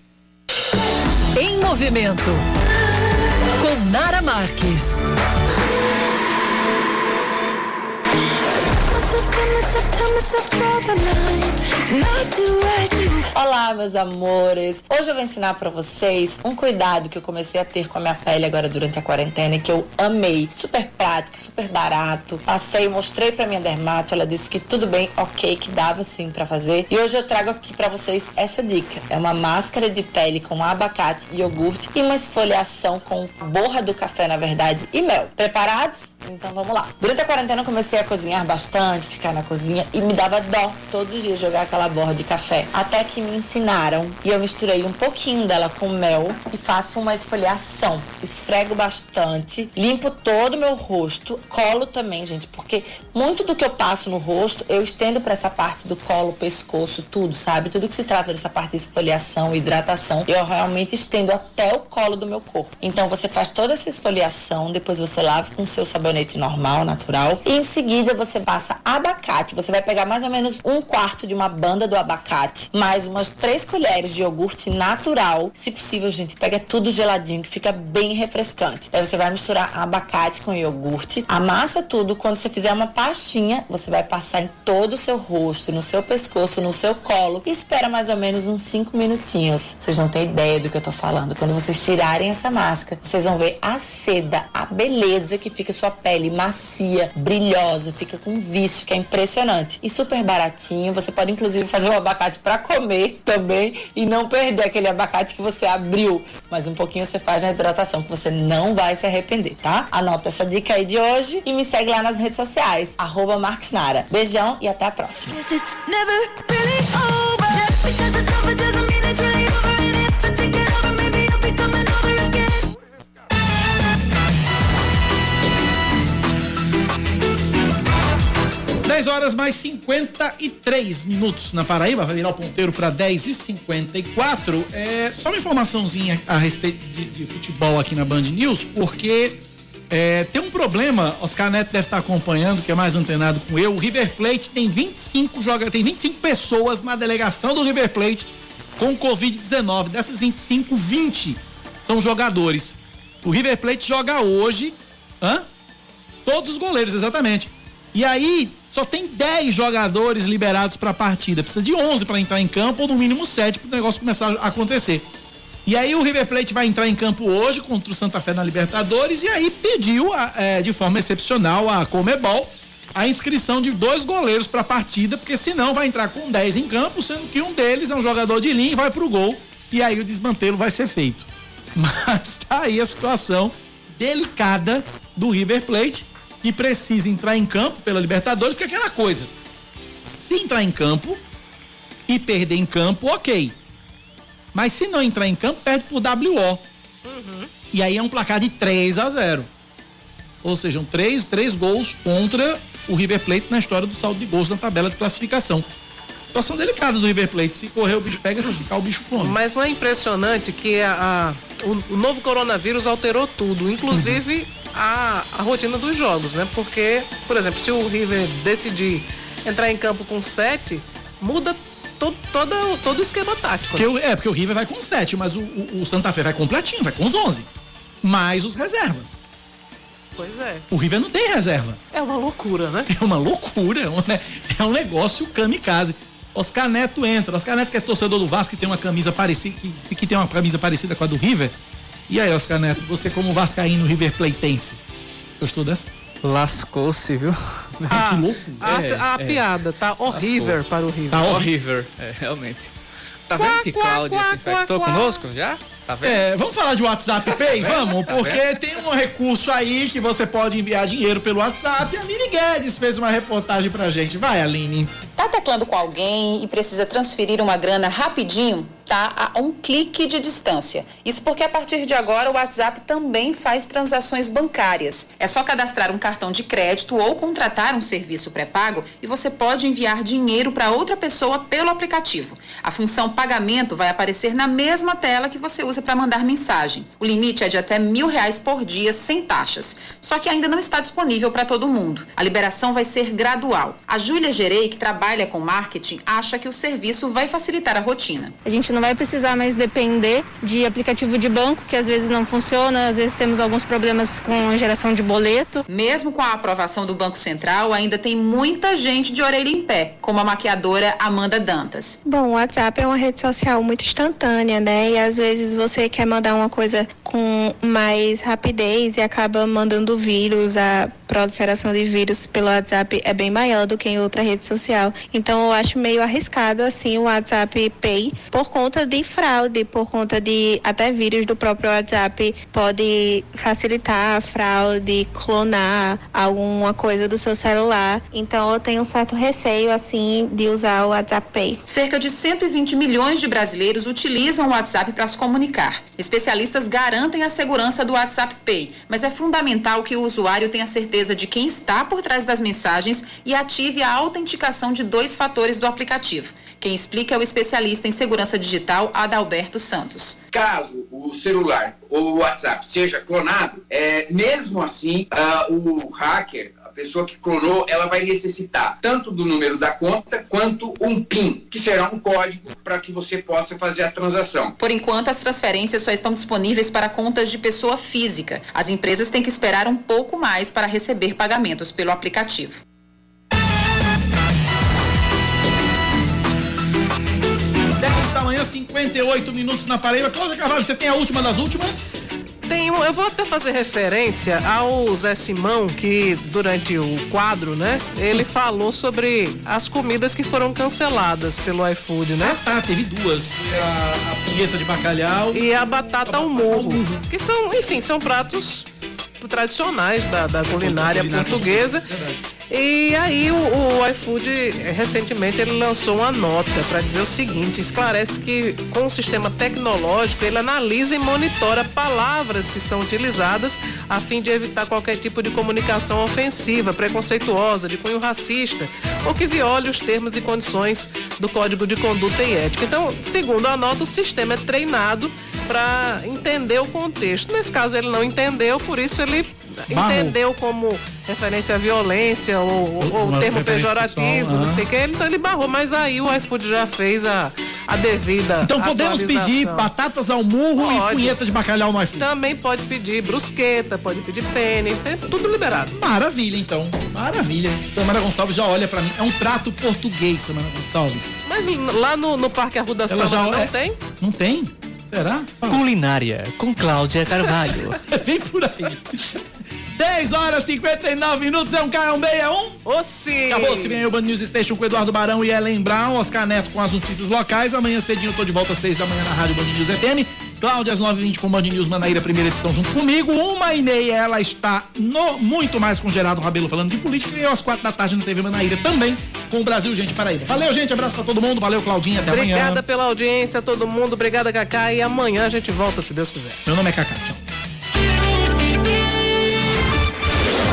Em movimento com Nara Marques. Olá, meus amores. Hoje eu vou ensinar para vocês um cuidado que eu comecei a ter com a minha pele agora durante a quarentena e que eu amei. Super prático, super barato. Passei, mostrei para minha dermato, ela disse que tudo bem, ok, que dava sim para fazer. E hoje eu trago aqui para vocês essa dica. É uma máscara de pele com abacate, iogurte e uma esfoliação com borra do café, na verdade, e mel. Preparados? Então vamos lá. Durante a quarentena eu comecei a cozinhar bastante, ficar na cozinha e me dava dó todos os dias jogar aquela borra de café. Até que me ensinaram e eu misturei um pouquinho dela com mel e faço uma esfoliação. Esfrego bastante, limpo todo o meu rosto, colo também, gente, porque muito do que eu passo no rosto eu estendo para essa parte do colo, pescoço, tudo, sabe? Tudo que se trata dessa parte de esfoliação, hidratação, eu realmente estendo até o colo do meu corpo. Então você faz toda essa esfoliação, depois você lava com seu sabonete normal, natural, e em seguida você passa abacate. Você vai pegar mais ou menos um quarto de uma banda do abacate, mais umas três colheres de iogurte natural. Se possível, gente, pega tudo geladinho, que fica bem refrescante. Aí você vai misturar abacate com iogurte, amassa tudo. Quando você fizer uma pastinha, você vai passar em todo o seu rosto, no seu pescoço, no seu colo e espera mais ou menos uns 5 minutinhos. Vocês não têm ideia do que eu tô falando. Quando vocês tirarem essa máscara, vocês vão ver a seda, a beleza que fica sua pele macia, brilhosa, fica com vício, fica impressionante. E super baratinho. Você pode inclusive fazer um abacate para comer também e não perder aquele abacate que você abriu. Mas um pouquinho você faz na hidratação, que você não vai se arrepender, tá? Anota essa dica aí de hoje e me segue lá nas redes sociais, arroba. Beijão e até a próxima. 10 horas mais 53 minutos na Paraíba, vai virar o ponteiro para 10 e 54 É, só uma informaçãozinha a respeito de, de futebol aqui na Band News, porque é, tem um problema, Oscar Neto deve estar acompanhando, que é mais antenado com eu. O River Plate tem 25 joga, tem 25 pessoas na delegação do River Plate com Covid-19. Dessas 25, 20 são jogadores. O River Plate joga hoje, hã? Todos os goleiros, exatamente. E aí, só tem 10 jogadores liberados para a partida. Precisa de 11 para entrar em campo, ou no mínimo 7 para o negócio começar a acontecer. E aí o River Plate vai entrar em campo hoje contra o Santa Fé na Libertadores e aí pediu é, de forma excepcional a Comebol a inscrição de dois goleiros para a partida, porque senão vai entrar com 10 em campo, sendo que um deles é um jogador de linha e vai pro gol. E aí o desmantelo vai ser feito. Mas tá aí a situação delicada do River Plate que precisa entrar em campo pela Libertadores, porque é aquela coisa. Se entrar em campo e perder em campo, ok. Mas se não entrar em campo, perde por WO. Uhum. E aí é um placar de 3 a 0. Ou seja, três, três gols contra o River Plate na história do saldo de gols na tabela de classificação. Situação delicada do River Plate. Se correr, o bicho pega, se ficar, o bicho come. Mas não é impressionante que a, a o, o, novo coronavírus alterou tudo, inclusive uhum a, a rotina dos jogos, né? Porque, por exemplo, se o River decidir entrar em campo com sete, muda todo, todo, todo o esquema tático. Né? o, é, porque o River vai com sete, mas o, o, o, Santa Fé vai completinho, vai com os onze. Mais os reservas. Pois é. O River não tem reserva. É uma loucura, né? É uma loucura. É um, é um negócio kamikaze. Oscar Neto entra. Oscar Neto, que é torcedor do Vasco, que tem uma camisa parecida, que, que tem uma camisa parecida com a do River, e aí, Oscar Neto, você como vascaíno River Platense, gostou dessa? Lascou-se, viu? Ah, que louco. A, é, a é. piada tá horrível para o River. Tá horrível, é, realmente. Tá vendo que Cláudia se infectou conosco já? Tá vendo? É, vamos falar de WhatsApp Pay? Tá vamos, tá porque vendo? tem um recurso aí que você pode enviar dinheiro pelo WhatsApp. A Aline Guedes fez uma reportagem pra gente. Vai, Aline. Tá teclando com alguém e precisa transferir uma grana rapidinho? Tá a um clique de distância. Isso porque a partir de agora o WhatsApp também faz transações bancárias. É só cadastrar um cartão de crédito ou contratar um serviço pré-pago e você pode enviar dinheiro para outra pessoa pelo aplicativo. A função pagamento vai aparecer na mesma tela que você usa para mandar mensagem. O limite é de até mil reais por dia sem taxas. Só que ainda não está disponível para todo mundo. A liberação vai ser gradual. A Júlia Gerei, que trabalha com marketing, acha que o serviço vai facilitar a rotina. A gente não não vai precisar mais depender de aplicativo de banco, que às vezes não funciona, às vezes temos alguns problemas com geração de boleto. Mesmo com a aprovação do Banco Central, ainda tem muita gente de orelha em pé, como a maquiadora Amanda Dantas. Bom, o WhatsApp é uma rede social muito instantânea, né? E às vezes você quer mandar uma coisa com mais rapidez e acaba mandando vírus, a proliferação de vírus pelo WhatsApp é bem maior do que em outra rede social. Então eu acho meio arriscado assim o WhatsApp Pay por conta de fraude, por conta de até vírus do próprio WhatsApp pode facilitar a fraude, clonar alguma coisa do seu celular. Então eu tenho um certo receio assim de usar o WhatsApp Pay. Cerca de 120 milhões de brasileiros utilizam o WhatsApp para se comunicar. Especialistas garantem a segurança do WhatsApp Pay, mas é fundamental que o usuário tenha certeza de quem está por trás das mensagens e ative a autenticação de dois fatores do aplicativo. Quem explica é o especialista em segurança digital Adalberto Santos. Caso o celular ou o WhatsApp seja clonado, é, mesmo assim, uh, o hacker, a pessoa que clonou, ela vai necessitar tanto do número da conta quanto um PIN, que será um código para que você possa fazer a transação. Por enquanto, as transferências só estão disponíveis para contas de pessoa física. As empresas têm que esperar um pouco mais para receber pagamentos pelo aplicativo. Dez da manhã, 58 minutos na Paraíba. Cláudia Carvalho, você tem a última das últimas? Tenho, eu vou até fazer referência ao Zé Simão, que durante o quadro, né, ele falou sobre as comidas que foram canceladas pelo iFood, né? Ah, tá, teve duas. A, a pinheta de bacalhau e a batata ao morro, que são, enfim, são pratos tradicionais da, da culinária, portuguesa. E aí o, o iFood recentemente ele lançou uma nota para dizer o seguinte, esclarece que com o sistema tecnológico ele analisa e monitora palavras que são utilizadas a fim de evitar qualquer tipo de comunicação ofensiva, preconceituosa, de cunho racista ou que viole os termos e condições do Código de Conduta e Ética. Então, segundo a nota, o sistema é treinado para entender o contexto. Nesse caso ele não entendeu, por isso ele Barrou. entendeu como referência à violência ou, ou Uma termo pejorativo, não sei o que, então ele barrou, mas aí o iFood já fez a, a devida Então podemos pedir batatas ao murro e Pode. punheta de bacalhau no iFood. Também pode pedir brusqueta, pode pedir penne, tem tudo liberado. Maravilha, então. Maravilha. Samara Gonçalves já olha pra mim. É um prato português, Samara Gonçalves. Mas lá no, no Parque Arruda Ela já Samba não é- tem? Não tem? Será? Culinária com Cláudia Carvalho. Vem por aí. 10 horas e 59 minutos, é um K, é um B, é um? Ô sim! Acabou, se vem aí o Band News Station com Eduardo Barão e Ellen Brown, Oscar Neto com as notícias locais. Amanhã cedinho eu tô de volta às 6 da manhã na Rádio Band News FM. Cláudia às 9h20 com o Band News Manaíra, primeira edição junto comigo. Uma e meia ela está no muito mais com Gerardo Rabelo falando de política e eu às quatro da tarde na TV Manaíra também com o Brasil Gente Paraíba. Valeu, gente, abraço pra todo mundo. Valeu, Claudinha, até Obrigada amanhã. pela audiência, todo mundo. Obrigada, Cacá. E amanhã a gente volta, se Deus quiser. Meu nome é Cacá. Tchau.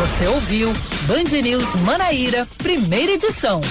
Você ouviu Band News Manaíra, primeira edição.